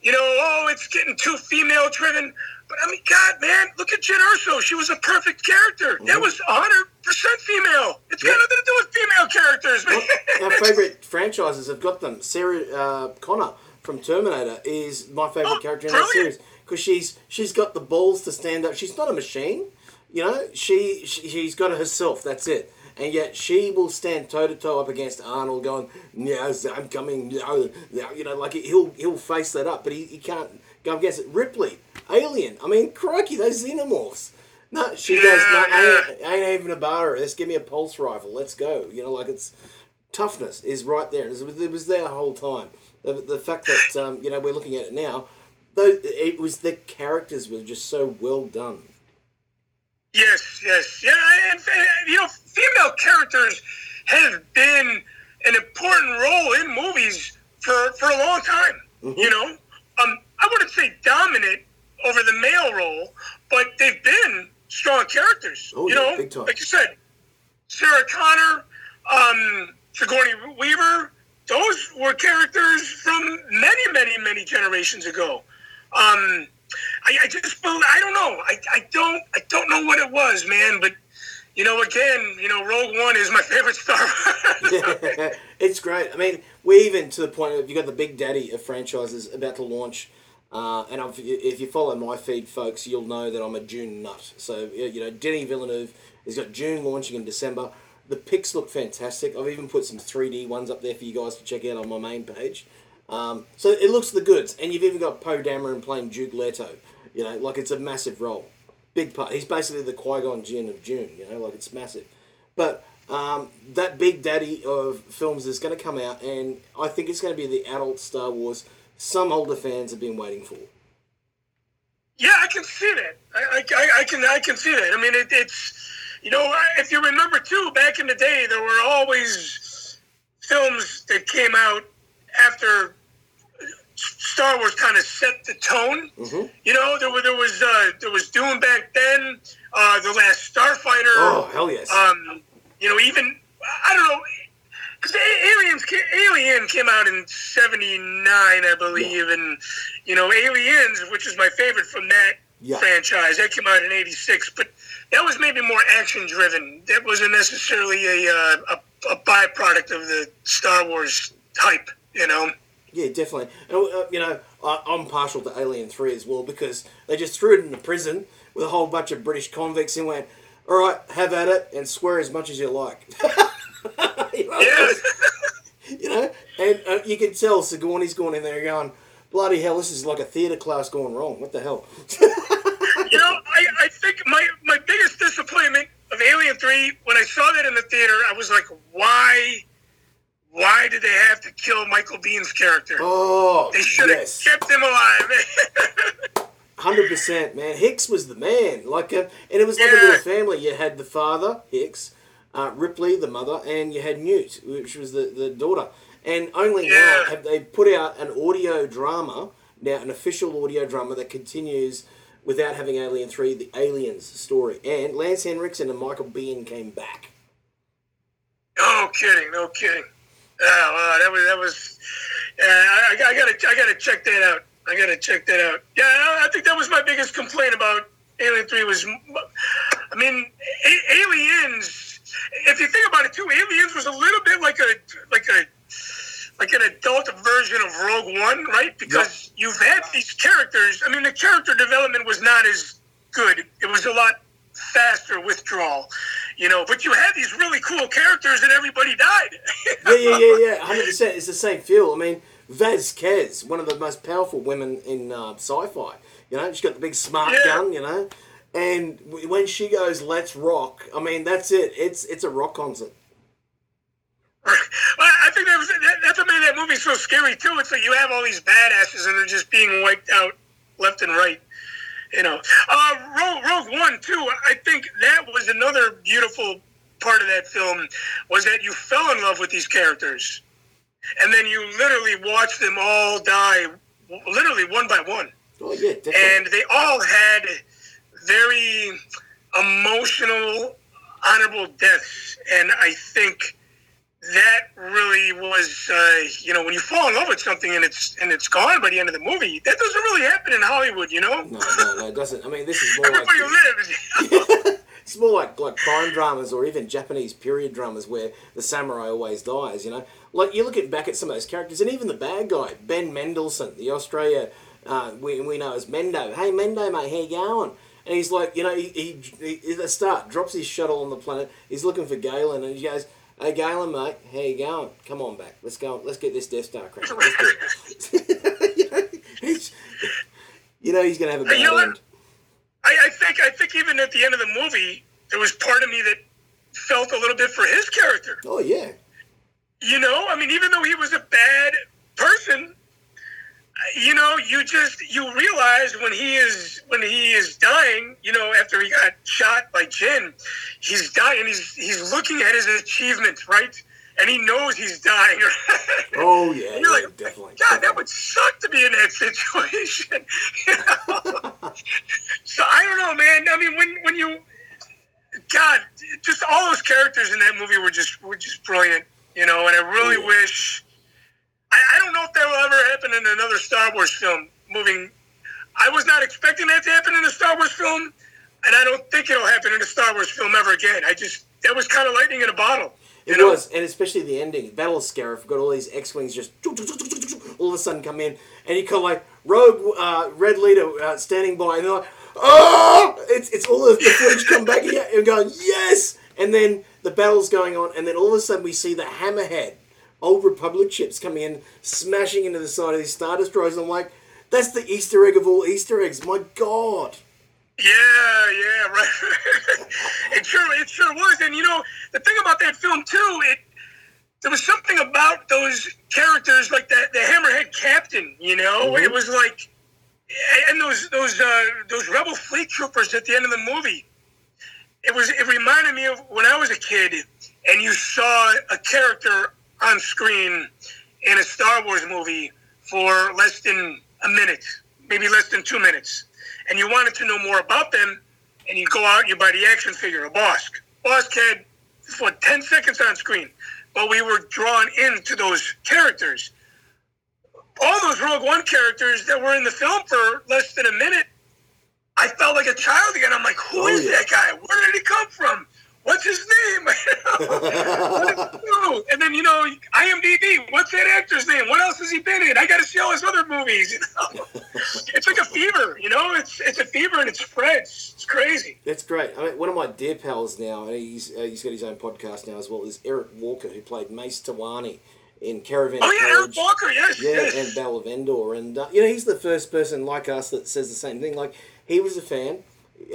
you know, oh, it's getting too female driven. But I mean, God, man, look at Jyn Erso. She was a perfect character. That was hundred percent female. It's got nothing to do with female characters, man.
Our favourite franchises have got them. Sarah uh, Connor from Terminator is my favourite
Oh,
character in that series because she's she's got the balls to stand up. She's not a machine, you know. She, she she's got herself. That's it. And yet she will stand toe to toe up against Arnold, going, "Yes, I'm coming." No, no," you know, like he'll he'll face that up, but he, he can't go against it. Ripley, Alien. I mean, crikey, those xenomorphs. No, she goes, no,
Yeah,
ain't, ain't even a bar. Let's give me a pulse rifle. Let's go. You know, like it's toughness is right there. It was, there the whole time. The, the fact that um, you know we're looking at it now, though it was the characters were just so well done.
Yes, yes, yeah, and uh, you know, female characters have been an important role in movies for for a long time.
Mm-hmm.
You know, um, I wouldn't say dominant over the male role, but they've been strong characters.
Oh,
you
yeah,
know, like you said, Sarah Connor, um, Sigourney Weaver. Those were characters from many, many, many generations ago. Um, I, I just I don't know. I, I don't, I don't know what it was, man. But you know, again, you know, Rogue One is my favorite Star Wars.
it's great. I mean, we even to the point of you got the big daddy of franchises about to launch. Uh, and if you follow my feed, folks, you'll know that I'm a Dune nut. So you know, Denis Villeneuve has got Dune launching in December. The pics look fantastic. I've even put some 3D ones up there for you guys to check out on my main page. Um, so it looks the goods, and you've even got Poe Dameron playing Duke Leto. You know, like it's a massive role, big part. He's basically the Qui Gon Jinn of Dune. You know, like it's massive. But um, that big daddy of films is going to come out, and I think it's going to be the adult Star Wars some older fans have been waiting for.
Yeah, I can see that. I, I, I can I can see that. I mean, it, it's you know, if you remember too, back in the day, there were always films that came out after Star Wars kind of set the tone. You know, there was there was uh, there was Dune back then. Uh, the Last Starfighter.
Oh hell yes.
Um, you know, even I don't know, because Aliens, Alien came out in '79, I believe, and you know, Aliens, which is my favorite from that
Yeah.
franchise, that came out in '86. But that was maybe more action driven. That wasn't necessarily a, uh, a a byproduct of the Star Wars hype. You know.
Yeah, definitely. And, uh, you know, I, I'm partial to Alien 3 as well because they just threw it in the prison with a whole bunch of British convicts and went, all right, have at it and swear as much as you like. you, know,
Yeah.
you know? and uh, you can tell Sigourney's going in there going, bloody hell, this is like a theatre class going wrong. What the hell?
You know, I, I think my, my biggest disappointment of Alien 3, when I saw that in the theater, I was like, why why did they have to kill Michael Biehn's character?
oh,
they should have
yes.
kept him alive.
Hundred percent, man. Hicks was the man. Like, uh, and it was like a
Yeah.
little family. You had the father, Hicks, uh, Ripley, the mother, and you had Newt, which was the, the daughter. And only now have they put out an audio drama, now an official audio drama that continues without having Alien Three, the Aliens story. And Lance Henriksen and Michael Biehn came back.
no kidding, no kidding. Oh, wow, that was that was. Yeah, I, I gotta I gotta check that out. I gotta check that out. Yeah, I I think that was my biggest complaint about Alien Three was, I mean, A- Aliens. If you think about it too, Aliens was a little bit like a like a like an adult version of Rogue One, right? Because you've had these characters. I mean, the character development was not as good. It was a lot faster withdrawal, you know. But you had these really cool characters, and everybody died.
Yeah, yeah, yeah, yeah. Hundred percent. It's the same feel. I mean, Vasquez, one of the most powerful women in uh, sci-fi. You know, she's got the big smart
Yeah.
gun. You know, and when she goes, "Let's rock," I mean, that's it. It's it's a rock concert.
Well, I think that was, that, that's what made that movie so scary too. It's like you have all these badasses and they're just being wiped out left and right. You know, uh, Rogue, Rogue One too. I think that was another beautiful part of that film was that you fell in love with these characters, and then you literally watched them all die, literally one by one
Oh yeah, definitely.
and they all had very emotional, honorable deaths. And I think that really was, uh, you know, when you fall in love with something and it's and it's gone by the end of the movie, that doesn't really happen in Hollywood, you know.
no, no, no, it doesn't. I mean, this is more like
Everybody lives.
it's more like like crime dramas or even Japanese period dramas where the samurai always dies. You know, like you look at back at some of those characters, and even the bad guy Ben Mendelsohn, the Australia uh, we, we know as Mendo. Hey Mendo, mate, how you going? And he's like, you know, he, he, he at the start drops his shuttle on the planet. He's looking for Galen, and he goes. Hey Galen, mate, how you going? Come on back. Let's go. Let's get this Death Star cracking. Let's do it. you, know, he's, he's gonna have a bad
you know
end.
I, I think I think even at the end of the movie, there was part of me that felt a little bit for his character.
Oh yeah.
You know, I mean, even though he was a bad person, you know, you just you realize when he is when he is dying, you know, after he got shot by Jyn, he's dying. He's he's looking at his achievements, right? And he knows he's dying.
Oh yeah.
You're
yeah,
like,
definitely.
God, that would suck to be in that situation. You know? so I don't know, man. I mean, when when you, God, just all those characters in that movie were just were just brilliant. You know, and I really
Yeah.
wish. I, I don't know if that will ever happen in another Star Wars film. Moving, I was not expecting that to happen in a Star Wars film, and I don't think it'll happen in a Star Wars film ever again. I just that was kind of lightning in a bottle.
It
know?
was, and especially the ending. Battle of Scarif got all these X-wings just all of a sudden come in, and you got like Rogue uh, Red Leader uh, standing by, and they're like, "Oh!" It's it's all of the footage come back again, and going yes, and then the battle's going on, and then all of a sudden we see the Hammerhead, old Republic ships coming in, smashing into the side of these Star Destroyers. I'm like, that's the Easter egg of all Easter eggs. My God.
Yeah, yeah, right. it sure, it sure was. And you know, the thing about that film too, it there was something about those characters, like the the Hammerhead Captain. You know, it was like, and those those uh, those Rebel fleet troopers at the end of the movie. It was. It reminded me of when I was a kid, and you saw a character on screen, in a Star Wars movie for less than a minute, maybe less than two minutes, and you wanted to know more about them, and you go out, you buy the action figure, a Bossk. Bossk had for 10 seconds on screen, but we were drawn into those characters. All those Rogue One characters that were in the film for less than a minute, I felt like a child again. I'm like, who
Oh,
is
yeah.
that guy? Where did he come from? What's his name? what does he do? And then, you know, IMDb, what's that actor's name? What else has he been in? I got to see all his other movies. You know? it's like a fever, you know? It's it's a fever and it spreads. It's crazy.
That's great. I mean, one of my dear pals now, and he's uh, he's got his own podcast now as well, is Eric Walker, who played Mace Towani in Caravan
Oh, yeah, Eric Walker, yes.
Yeah,
yes.
and Battle of Endor, and uh, you know he's the first person like us that says the same thing. Like he was a fan,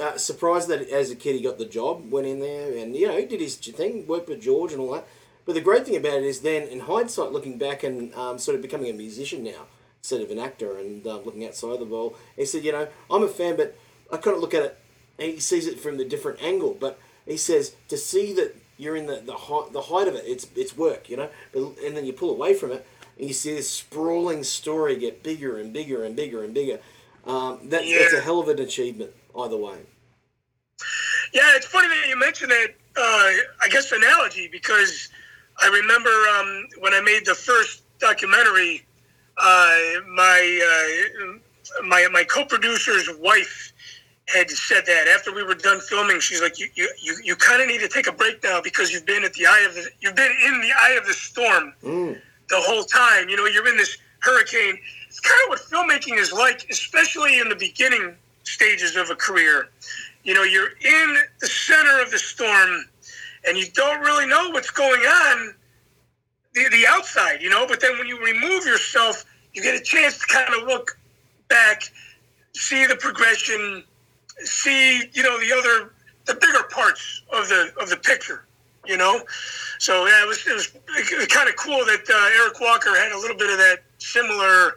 uh, surprised that as a kid he got the job, went in there, and you know he did his thing, worked with George and all that. But the great thing about it is then, in hindsight, looking back and um, sort of becoming a musician now instead of an actor, and uh, looking outside the bowl, he said, you know, I'm a fan, but I kind of look at it. And he sees it from the different angle, but he says to see that you're in the the height, the height of it, it's it's work, you know. But, and then you pull away from it, and you see this sprawling story get bigger and bigger and bigger and bigger. Um, that, That's a hell of an achievement, either way.
Yeah, it's funny that you mentioned that. Uh, I guess analogy because I remember um, when I made the first documentary, uh, my uh, my my co-producer's wife had said that after we were done filming, she's like, "You you you, you kind of need to take a break now because you've been at the eye of the you've been in the eye of the storm
Mm.
the whole time. You know, you're in this hurricane. It's kind of what filmmaking is like, especially in the beginning stages of a career. You know, you're in the center of the storm and you don't really know what's going on the, the outside, you know, but then when you remove yourself, you get a chance to kind of look back, see the progression, see, you know, the other the bigger parts of the of the picture, you know. So yeah, it was it was, kind of cool that uh, Eric Walker had a little bit of that similar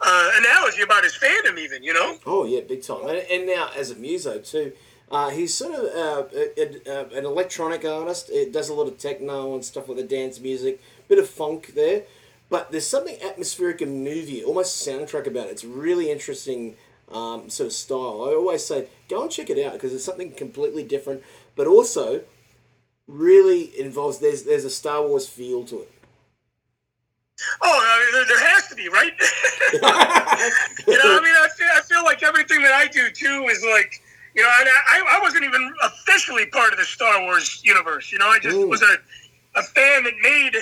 uh, analogy about his fandom, even you know.
Oh yeah, big time. And, and now as a muso too, uh, he's sort of uh, a, a, an electronic artist. It does a lot of techno and stuff with the dance music, bit of funk there. But there's something atmospheric and movie, almost soundtrack about it. It's really interesting um, sort of style. I always say go and check it out because it's something completely different, but also really involves. There's there's a Star Wars feel to it.
Oh, uh, there, there has to be, right? you know, I mean, I feel, I feel like everything that I do too is like, you know, and I, I wasn't even officially part of the Star Wars universe. You know, I just
Ooh.
was a, a fan that made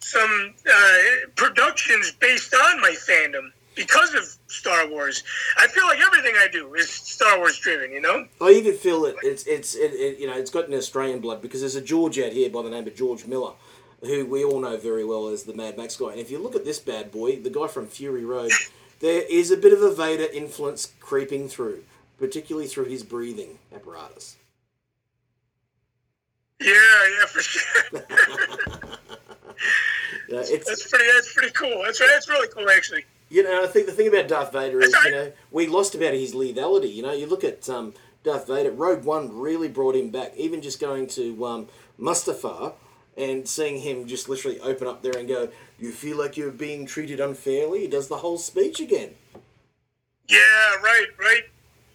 some uh, productions based on my fandom because of Star Wars. I feel like everything I do is Star Wars driven. You know?
I even feel that it's it's it, it, you know it's got an Australian blood because there's a George out here by the name of George Miller, who we all know very well as the Mad Max guy. And if you look at this bad boy, the guy from Fury Road, there is a bit of a Vader influence creeping through, particularly through his breathing apparatus.
Yeah, yeah, for sure.
It's
that's pretty. That's pretty cool. That's that's really cool, actually.
You know, I think the thing about Darth Vader is, you know, we lost about his lethality. You know, you look at um, Darth Vader, Rogue One really brought him back. Even just going to um, Mustafar and seeing him just literally open up there and go, "You feel like you're being treated unfairly." He does the whole speech again.
Yeah, right, right.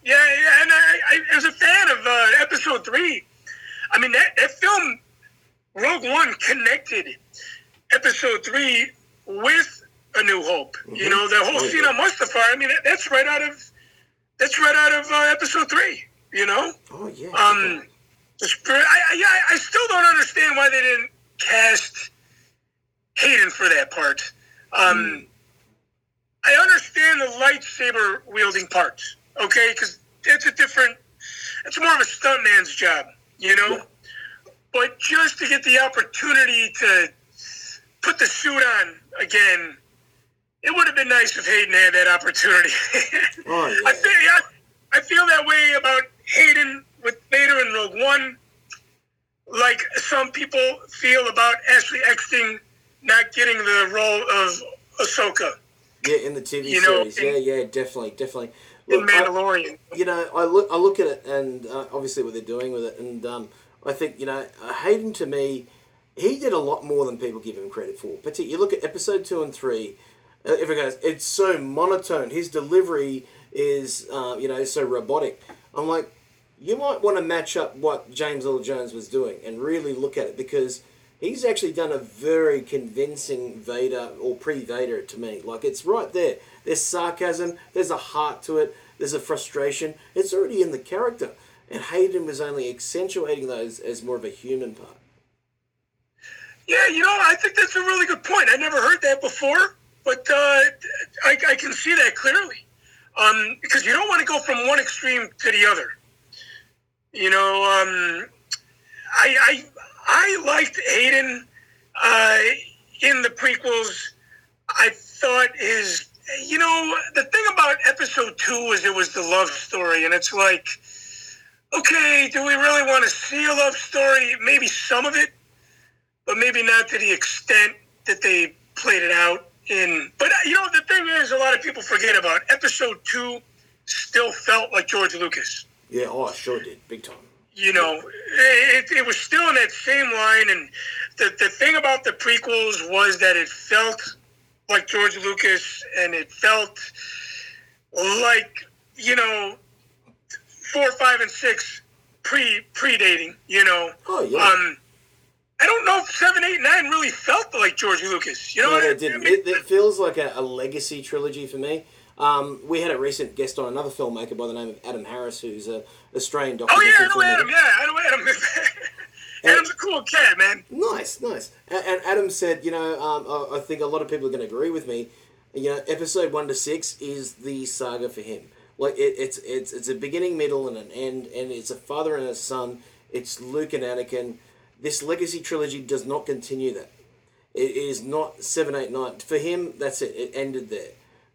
Yeah, yeah, and I, I as a fan of uh, Episode Three, I mean that that film, Rogue One, connected Episode Three with A New Hope. You know, the whole
Oh,
scene
yeah.
on Mustafar. I mean, that, that's right out of that's right out of uh, Episode Three. You know,
Oh yeah.
um, the spirit. I, I, yeah, I still don't understand why they didn't cast Hayden for that part. Um, I understand the lightsaber wielding part, okay? Because it's a different, it's more of a stuntman's job, you know?
Yeah.
But just to get the opportunity to put the suit on again, it would have been nice if Hayden had that opportunity.
Oh, yeah.
I, feel, I, I feel that way about Hayden with Vader in Rogue One, like some people feel about Ashley Eckstein not getting the role of Ahsoka
yeah, in the TV
you know,
series.
in-
yeah, yeah, definitely, definitely.
in
Look, I-
Mandalorian.
you know, I look, I look at it, and uh, obviously what they're doing with it, and um, I think you know, uh, Hayden to me, he did a lot more than people give him credit for. Particularly, you look at episode two and three. Uh, everyone goes, it's so monotone. His delivery is, uh, you know, so robotic. I'm like, you might want to match up what James Earl Jones was doing and really look at it because he's actually done a very convincing Vader or pre-Vader to me. Like it's right there. There's sarcasm. There's a heart to it. There's a frustration. It's already in the character. And Hayden was only accentuating those as more of a human part.
Yeah, you know, I think that's a really good point. I never heard that before, but uh, I, I can see that clearly. Um, because you don't want to go from one extreme to the other. You know, um, I, I I liked Hayden uh, in the prequels. I thought his, you know, the thing about episode two was it was the love story, and it's like, okay, do we really want to see a love story? Maybe some of it, but maybe not to the extent that they played it out in. But you know, the thing is, a lot of people forget about episode two. Still felt like George Lucas.
Yeah, oh, I sure did, big time.
You know, it, it was still in that same line, and the the thing about the prequels was that it felt like George Lucas, and it felt like you know, four, five, and six pre predating. You know,
Oh, yeah.
um, I don't know if seven, eight, nine really felt like George Lucas. You know,
No,
what I mean?
It, it feels like a, a legacy trilogy for me. Um, we had a recent guest on another filmmaker by the name of Adam Harris, who's a Australian
oh yeah, I. Adam. Yeah, I Adam. Adam's a cool cat, man.
Nice, nice. And, and Adam said, you know, um, I, I think a lot of people are going to agree with me. You know, episode one to six is the saga for him. Like it, it's it's it's a beginning, middle, and an end, and it's a father and a son. It's Luke and Anakin. This legacy trilogy does not continue that. It is not seven, eight, nine. For him, that's it. It ended there.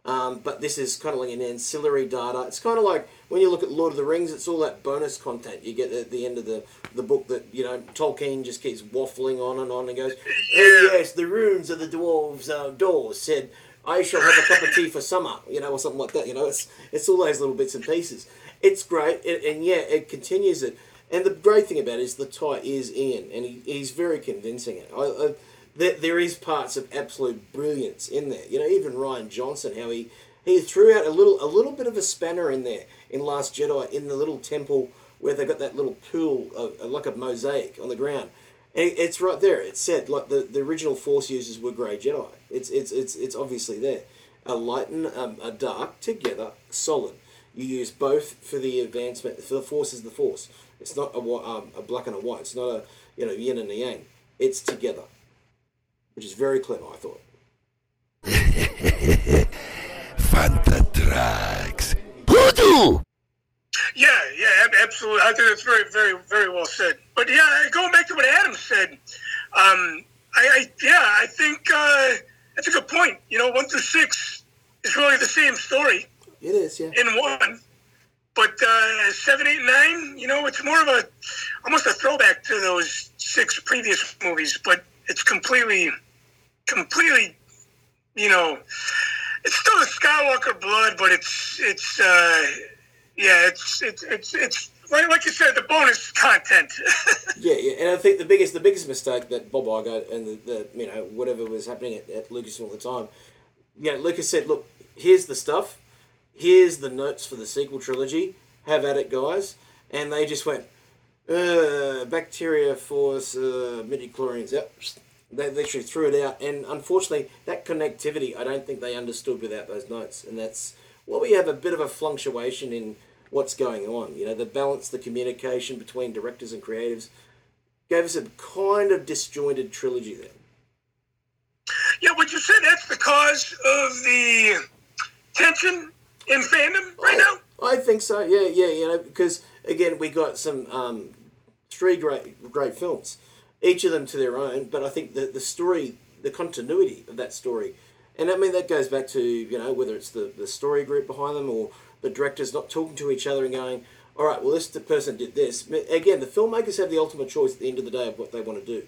Um, but this is kind of like an ancillary data. It's kind of like when you look at Lord of the Rings, it's all that bonus content you get at the end of the, the book that, you know, Tolkien just keeps waffling on and on and goes, oh, yes, the runes of the dwarves' uh, doors said, I shall have a cup of tea for summer, you know, or something like that. You know, it's it's all those little bits and pieces. It's great, and, and yeah, it continues it. And the great thing about it is the tie is Ian, and he, he's very convincing. It. I, I, there, there is parts of absolute brilliance in there. You know, even Rian Johnson, how he he threw out a little a little bit of a spanner in there in Last Jedi in the little temple where they got that little pool of like a mosaic on the ground. And it's right there. It said like the, the original Force users were grey Jedi. It's it's it's it's obviously there. A light and um, a dark together, solid. You use both for the advancement. For the Force is the Force. It's not a um, a black and a white. It's not a you know yin and a yang. It's together, which is very clever. I thought.
Fantatrax. Voodoo!
Yeah, yeah, absolutely. I think that's very, very, very well said. But yeah, going back to what Adam said, um, I, I yeah, I think uh, that's a good point. You know, one through six is really the same story
It is, yeah.
in one, but uh, seven, eight, nine, you know, it's more of a almost a throwback to those six previous movies, but it's completely, completely, you know, it's still the Skywalker blood, but it's it's uh, yeah, it's it's it's it's like, like you said, the bonus content.
Yeah, yeah, and I think the biggest the biggest mistake that Bob Iger and the, the you know whatever was happening at, at Lucasfilm at the time, yeah, Lucas said, look, here's the stuff, here's the notes for the sequel trilogy, have at it, guys, and they just went, uh, bacteria force, uh, midichlorians, yep. They literally threw it out, and unfortunately, that connectivity, I don't think they understood without those notes, and that's well, we have a bit of a fluctuation in what's going on. You know, the balance, the communication between directors and creatives gave us a kind of disjointed trilogy there.
yeah, would you say that's the cause of the tension in fandom right now?
I think so. Yeah, yeah. You know, because again, we got some um, three great, great films, each of them to their own. But I think the the story, the continuity of that story, and I mean that goes back to you know whether it's the the story group behind them or the directors not talking to each other and going, all right, well this person did this. Again, the filmmakers have the ultimate choice at the end of the day of what they want to do.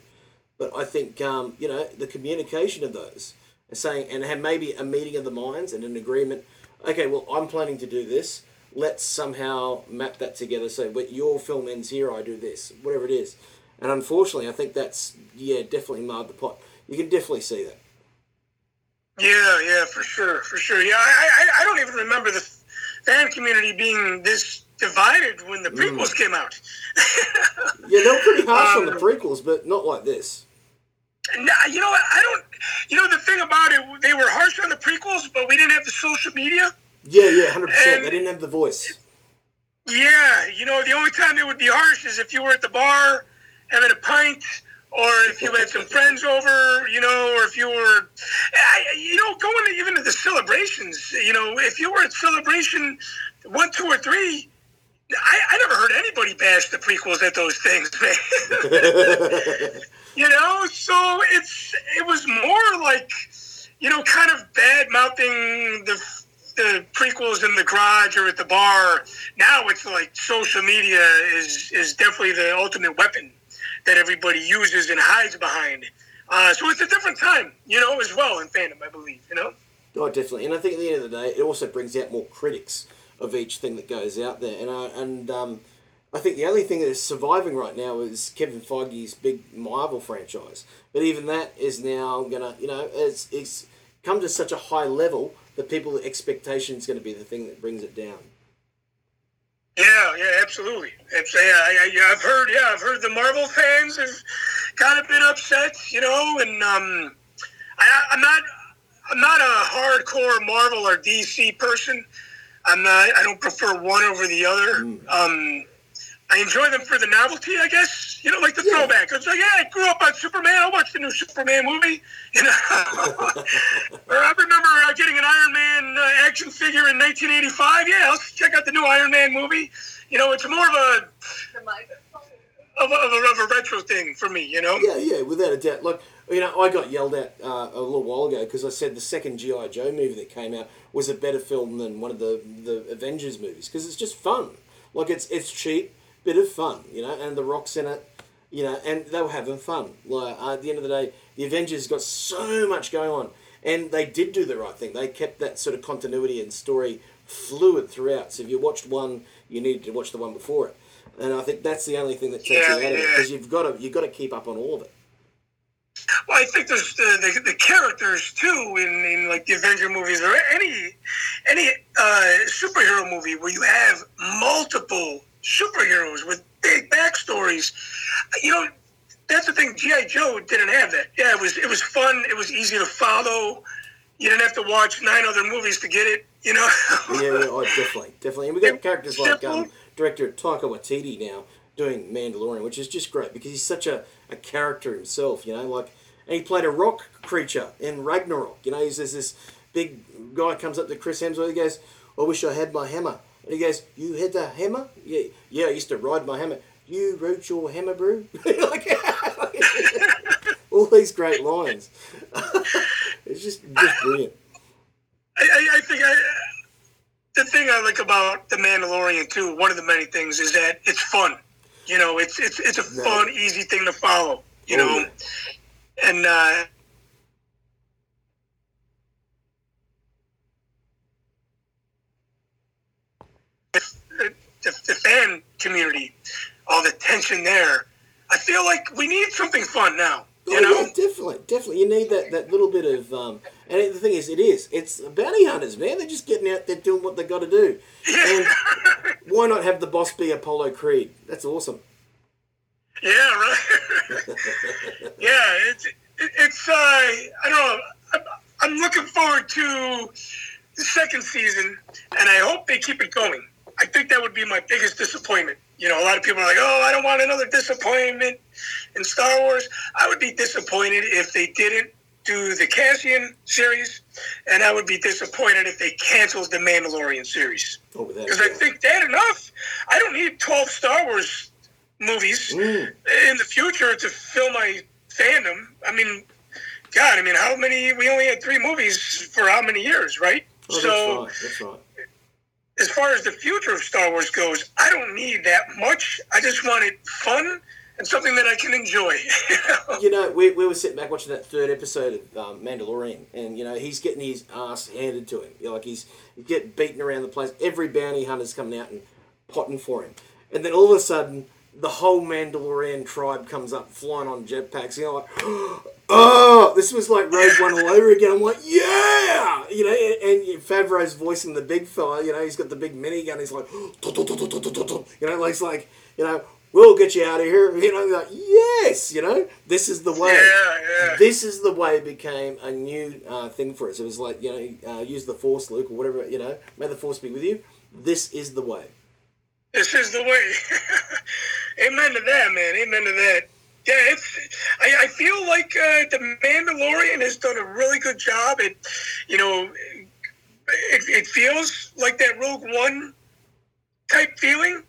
But I think um, you know the communication of those, and saying and have maybe a meeting of the minds and an agreement. Okay, well I'm planning to do this. Let's somehow map that together. So, when your film ends here, I do this. Whatever it is, and unfortunately, I think that's yeah definitely marred the pot. You can definitely see that.
Yeah, yeah, for sure, for sure. Yeah, I, I, I don't even remember the fan community being this divided when the prequels came out.
Yeah, they were pretty harsh on the
Um,
prequels, but not like this.
Nah, you know what? I don't. You know the thing about it, they were harsh on the prequels, but we didn't have the social media.
Yeah, yeah, hundred percent. They didn't have the voice.
Yeah, you know the only time they would be harsh is if you were at the bar having a pint, or if you had some friends over, you know, or if you were, you know, going to even to the celebrations. You know, if you were at celebration one, two, or three. I, I never heard anybody bash the prequels at those things, man. you know so it's it was more like you know kind of bad mouthing the the prequels in the garage or at the bar now it's like social media is is definitely the ultimate weapon that everybody uses and hides behind uh, so it's a different time you know as well in fandom i believe you know
Oh, definitely. And I think at the end of the day, it also brings out more critics of each thing that goes out there. And I, and um, I think the only thing that is surviving right now is Kevin Feige's big Marvel franchise. But even that is now gonna, you know, it's it's come to such a high level that people expectation is going to be the thing that brings it down.
Yeah, yeah, absolutely. It's, yeah, I, I've heard. Yeah, I've heard the Marvel fans have kind of been upset, you know, and um, I, I'm not. I'm not a hardcore Marvel or DC person. I'm not. I don't prefer one over the other. Um, I enjoy them for the novelty, I guess. You know, like the
Yeah.
throwback. It's like, yeah, I grew up on Superman. I watched the new Superman movie. You know, or I remember uh, getting an Iron Man uh, action figure in 1985. Yeah, let's check out the new Iron Man movie. You know, it's more of a of a, of a, of a retro thing for me. You know.
Yeah, yeah, without a doubt. Like, you know, I got yelled at uh, a little while ago because I said the second GI Joe movie that came out was a better film than one of the the Avengers movies because it's just fun. Like, it's it's cheap, bit of fun, you know, and the Rock's in it, you know, and they were having fun. Like, uh, at the end of the day, the Avengers got so much going on, and they did do the right thing. They kept that sort of continuity and story fluid throughout. So if you watched one, you needed to watch the one before it. And I think that's the only thing that takes
Yeah,
you out of it because you've got to you've got to keep up on all of it.
Well, I think there's the, the, the characters too in, in like the Avenger movies or any any uh, superhero movie where you have multiple superheroes with big backstories. You know, that's the thing. GI Joe didn't have that. Yeah, it was it was fun. It was easy to follow. You didn't have to watch nine other movies to get it. You know.
Yeah, yeah, oh, definitely, definitely. And we got characters like um, director Taika Waititi now doing Mandalorian, which is just great because he's such a, a character himself, you know. Like, and he played a rock creature in Ragnarok. You know, he's there's this big guy comes up to Chris Hemsworth. He goes, "I wish I had my hammer." And he goes, "You had the hammer? Yeah, yeah. I used to ride my hammer. You rode your hammer, brew." like, all these great lines. it's just just brilliant.
I, I, I think I, the thing I like about the Mandalorian too, one of the many things, is that it's fun. You know, it's it's it's a
Right.
fun, easy thing to follow. You
Oh,
know,
yeah.
and uh, the, the, fan community, all the tension there. I feel like we need something fun now. You
oh,
know,
yeah, definitely, definitely. You need that, that little bit of, um, and the thing is, it is. It's bounty hunters, man. They're just getting out there doing what they got to do. And why not have the boss be Apollo Creed? That's awesome.
Yeah, right. yeah, it's it, it's uh, I don't know. I'm, I'm looking forward to the second season, and I hope they keep it going. I think that would be my biggest disappointment. You know, a lot of people are like, "Oh, I don't want another disappointment in Star Wars." I would be disappointed if they didn't do the Cassian series, and I would be disappointed if they canceled the Mandalorian series.
Oh,
Because I think that enough. I don't need 12 Star Wars movies
Mm.
in the future to fill my fandom. I mean, God, I mean, how many? We only had three movies for how many years, right?
Oh, that's
so,
right. That's right.
As far as the future of Star Wars goes, I don't need that much. I just want it fun and something that I can enjoy.
You know, we, we were sitting back watching that third episode of um, Mandalorian, and you know he's getting his ass handed to him. You know, like he's he's getting beaten around the place. Every bounty hunter's coming out and potting for him, and then all of a sudden the whole Mandalorian tribe comes up flying on jetpacks. You're like, oh, this was like Rogue One all over again. I'm like, yeah, you know. And, and Favreau's voicing the big fella. You know, he's got the big minigun. He's like, you know, like, it's like, you know, we'll get you out of here. You know, like, yes, you know, this is the way.
Yeah, yeah.
This is the way it became a new uh, thing for us. It was like, you know, uh, use the Force, Luke, or whatever, you know, may the Force be with you. This is the way.
This is the way. Amen to that, man. Amen to that. Yeah, it's. I, I feel like uh, the Mandalorian has done a really good job. It, you know, it, it feels like that Rogue One type feeling.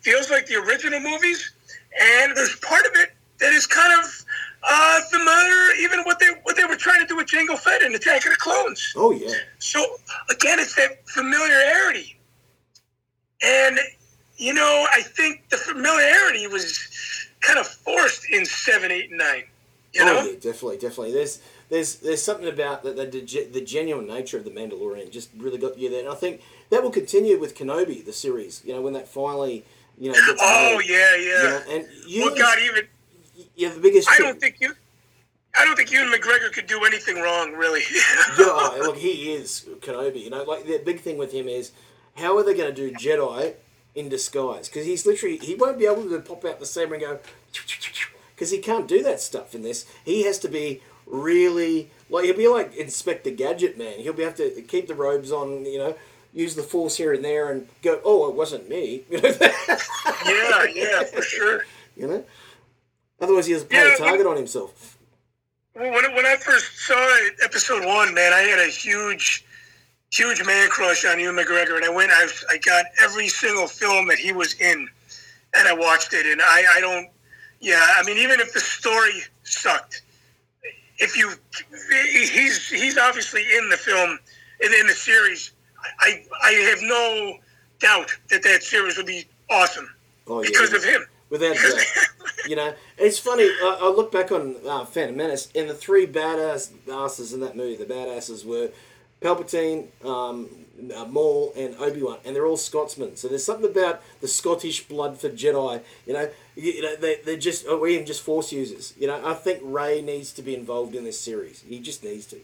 Feels like the original movies, and there's part of it that is kind of uh, familiar, even what they what they were trying to do with Jango Fett in Attack of the Clones.
Oh yeah.
So again, it's that familiarity, and you know, I think the familiarity was kind of forced in seven, eight, and nine. You oh, know,
Oh yeah, definitely, definitely. There's there's there's something about the the, the genuine nature of the Mandalorian just really got you there, and I think that will continue with Kenobi, the series. You know, when that finally you know
oh
made,
yeah,
you
yeah.
know, and you
well, God, even
you're the biggest.
I don't think you, I don't think Ewan McGregor could do anything wrong, really.
Yeah, oh, look, he is Kenobi. You know, like the big thing with him is how are they going to do Jedi in disguise? Because he's literally he won't be able to pop out the saber and go because he can't do that stuff in this. He has to be really like he'll be like Inspector Gadget man. He'll be have to keep the robes on. You know. Use the force here and there, and go. Oh, it wasn't me. You know.
yeah, yeah, for sure.
you know. Otherwise, he has
Yeah,
a target on himself.
Well, when, when I first saw episode one, man, I had a huge, huge man crush on Ewan McGregor, and I went, I, I got every single film that he was in, and I watched it, and I, I don't, yeah, I mean, even if the story sucked, if you, he's he's obviously in the film, and in the series, I I have no doubt that that series would be awesome
Oh, yeah.
because of him.
Without doubt. you know, it's funny. I, I look back on uh, Phantom Menace, and the three badass asses in that movie, the badasses were Palpatine, um, uh, Maul, and Obi Wan, and they're all Scotsmen. So there's something about the Scottish blood for Jedi. You know, you, you know they they're just or even just Force users. You know, I think Ray needs to be involved in this series. He just needs to.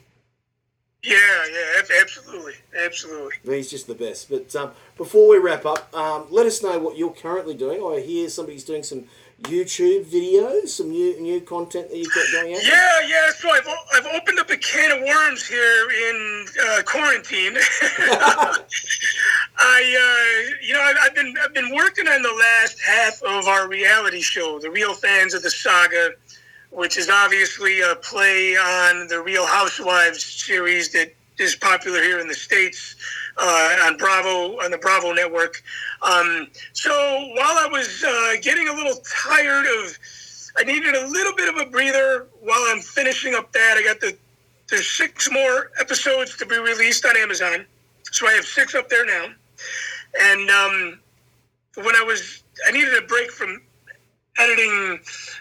Yeah, yeah, absolutely, absolutely.
He's just the best. But um, before we wrap up, um, let us know what you're currently doing. I hear somebody's doing some YouTube videos, some new new content that you've got going out.
Yeah, yeah. So I've, I've opened up a can of worms here in uh, quarantine. I, uh, you know, I've, I've been I've been working on the last half of our reality show, the Real Fans of the Saga, which is obviously a play on the Real Housewives series that is popular here in the states uh, on Bravo on the Bravo network. Um, so while I was uh, getting a little tired of, I needed a little bit of a breather while I'm finishing up that. I got the there's six more episodes to be released on Amazon, so I have six up there now. And um, when I was, I needed a break from editing,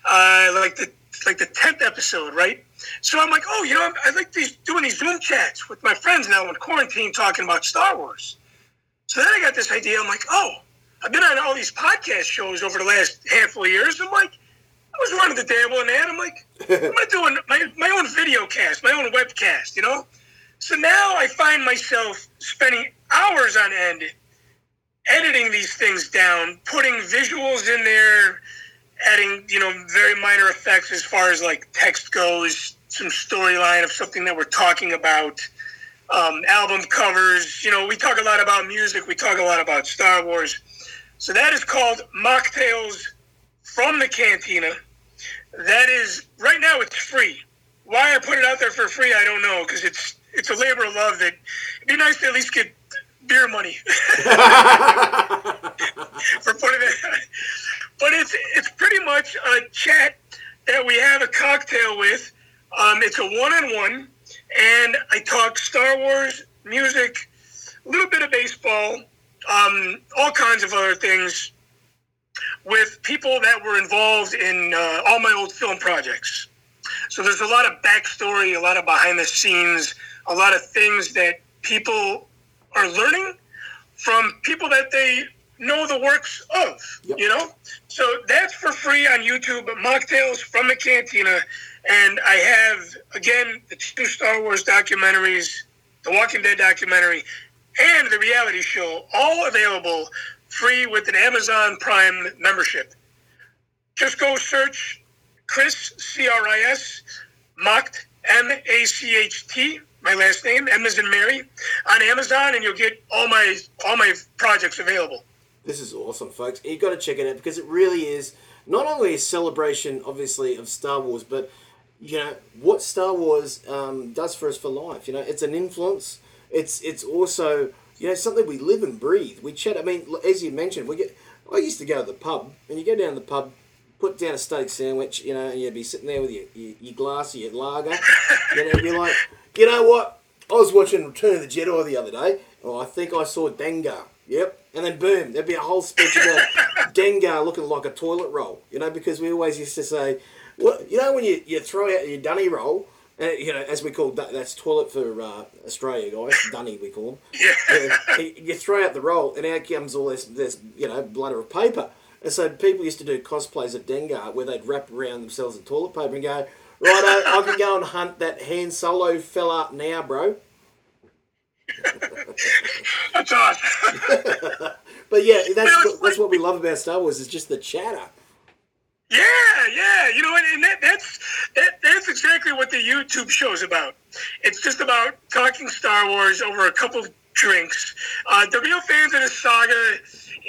uh, like the like the tenth episode, right? So I'm like, oh, you know, I like these doing these Zoom chats with my friends now in quarantine, talking about Star Wars. So then I got this idea. I'm like, oh, I've been on all these podcast shows over the last handful of years. I'm like, I was running the dabble in that. I'm like, I'm gonna do an- my my own video cast, my own webcast, you know. So now I find myself spending hours on end editing these things down, putting visuals in there, adding, you know, very minor effects as far as like text goes, some storyline of something that we're talking about, um, album covers. You know, we talk a lot about music, we talk a lot about Star Wars. So that is called Mocktails from the Cantina. That is right now it's free. Why I put it out there for free, I don't know, because it's it's a labor of love that it'd be nice to at least get beer money for putting it. But it's it's pretty much a chat that we have a cocktail with. Um, it's a one on one, and I talk Star Wars, music, a little bit of baseball, um, all kinds of other things with people that were involved in uh, all my old film projects. So there's a lot of backstory, a lot of behind the scenes, a lot of things that people are learning from people that they know the works of.
Yep.
You know, so that's for free on YouTube. Mocktails from the Cantina, and I have again the two Star Wars documentaries, the Walking Dead documentary, and the reality show, all available free with an Amazon Prime membership. Just go search Cris C R I S Macht M A C H T my last name M as in Mary on Amazon, and you'll get all my all my projects available.
This is awesome, folks. You've got to check it out because it really is not only a celebration, obviously, of Star Wars, but you know what Star Wars um, does for us for life. You know, it's an influence. It's it's also you know something we live and breathe. We chat. I mean, as you mentioned, we get. I used to go to the pub, and you go down to the pub, put down a steak sandwich, you know, and you'd be sitting there with your, your, your glass, your lager, you know, you're like, you know what? I was watching Return of the Jedi the other day. Oh, I think I saw Dengar. Yep. And then boom, there'd be a whole speech about Dengar looking like a toilet roll. You know, because we always used to say, well, you know, when you, you throw out your dunny roll, uh, you know, as we call that, that's toilet for uh, Australia guys, dunny we call them. Yeah. you, you throw out the roll, and out comes all this, this, you know, bladder of paper. And so people used to do cosplays of Dengar where they'd wrap around themselves in toilet paper and go, right, I can go and hunt that Han Solo fella now, bro.
That's awesome.
But yeah, that's that's what we love about Star Wars is just the chatter.
Yeah, yeah. You know, and, and that, that's that, that's exactly what the YouTube show's about. It's just about talking Star Wars over a couple of drinks. Uh, the real fans of the saga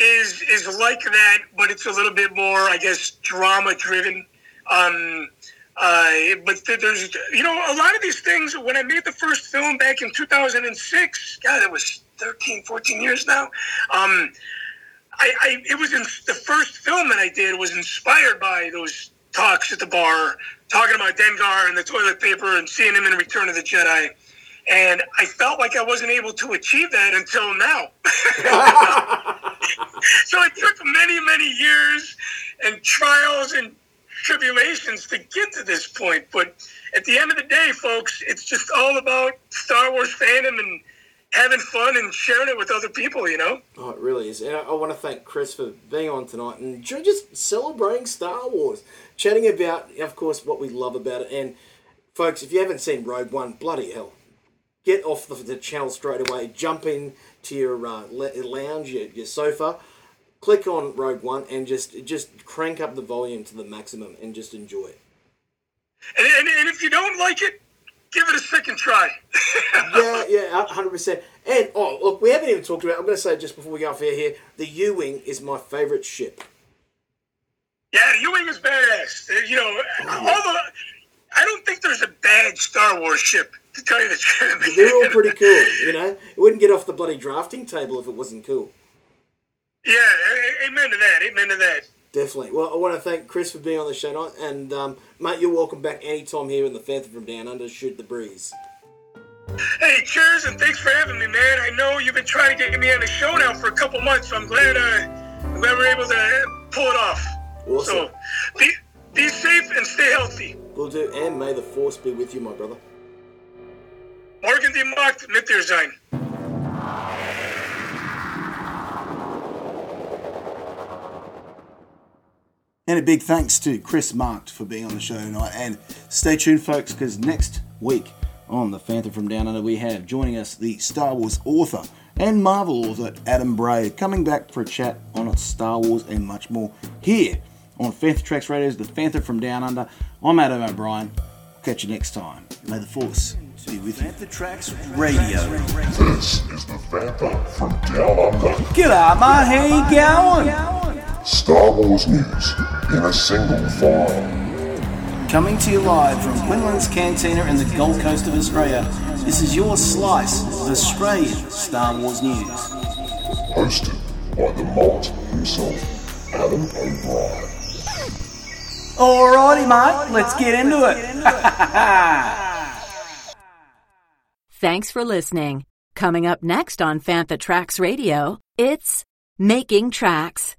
is is like that, but it's a little bit more, I guess, drama driven. Um, uh, but th- there's, you know, a lot of these things. When I made the first film back in 2006, God, that was 13, 14 years now. Um, I, I it was in the first film that I did was inspired by those talks at the bar, talking about Dengar and the toilet paper and seeing him in Return of the Jedi. And I felt like I wasn't able to achieve that until now. so it took many, many years and trials and tribulations to get to this point. But at the end of the day, folks, it's just all about Star Wars fandom and having fun and sharing it with other people, you know?
Oh, it really is. And I, I want to thank Cris for being on tonight and just celebrating Star Wars, chatting about, of course, what we love about it. And folks, if you haven't seen Rogue One, bloody hell, get off the, the channel straight away, jump in to your uh, lounge, your, your sofa, click on Rogue One, and just just crank up the volume to the maximum and just enjoy it.
And, and, and if you don't like it, give it a second try.
yeah, yeah, hundred percent. And oh, look, we haven't even talked about. I'm going to say just before we go off air here, the U wing is my favourite ship.
Yeah, the U-wing is badass. Uh, You know, all the, I don't think there's a bad Star Wars ship, to tell you the truth.
They're all pretty cool. You know, it wouldn't get off the bloody drafting table if it wasn't cool.
Yeah, amen to that. Amen to that.
Definitely. Well, I want to thank Cris for being on the show tonight, and um, mate, you're welcome back anytime here in the Phantom from Down Under. Shoot the breeze.
Hey, cheers and thanks for having me, man. I know you've been trying to get me on the show now for a couple months, so I'm glad, uh, I'm glad we're able to pull it off.
Awesome.
So, be, be safe and stay healthy.
Will do, and may the force be with you, my brother.
Morgen die Markt mit dir sein.
And a big thanks to Cris Macht for being on the show tonight. And stay tuned, folks, because next week on The Phantom from Down Under, we have joining us the Star Wars author and Marvel author Adam Bray coming back for a chat on Star Wars and much more here on Fantha Tracks Radio's The Phantom from Down Under. I'm Adam O'Brien. Catch you next time. May the Force be with you. Fantha Tracks Radio.
This is the Phantom from Down Under.
G'day, mate. How you going?
Star Wars news in a single file.
Coming to you live from Quinlan's Cantina in the Gold Coast of Australia, this is your slice of Australian Star Wars news.
Hosted by the Malt himself, Adam O'Brien.
Alrighty, mate, let's get into it.
Thanks for listening. Coming up next on Fantha Tracks Radio, it's Making Tracks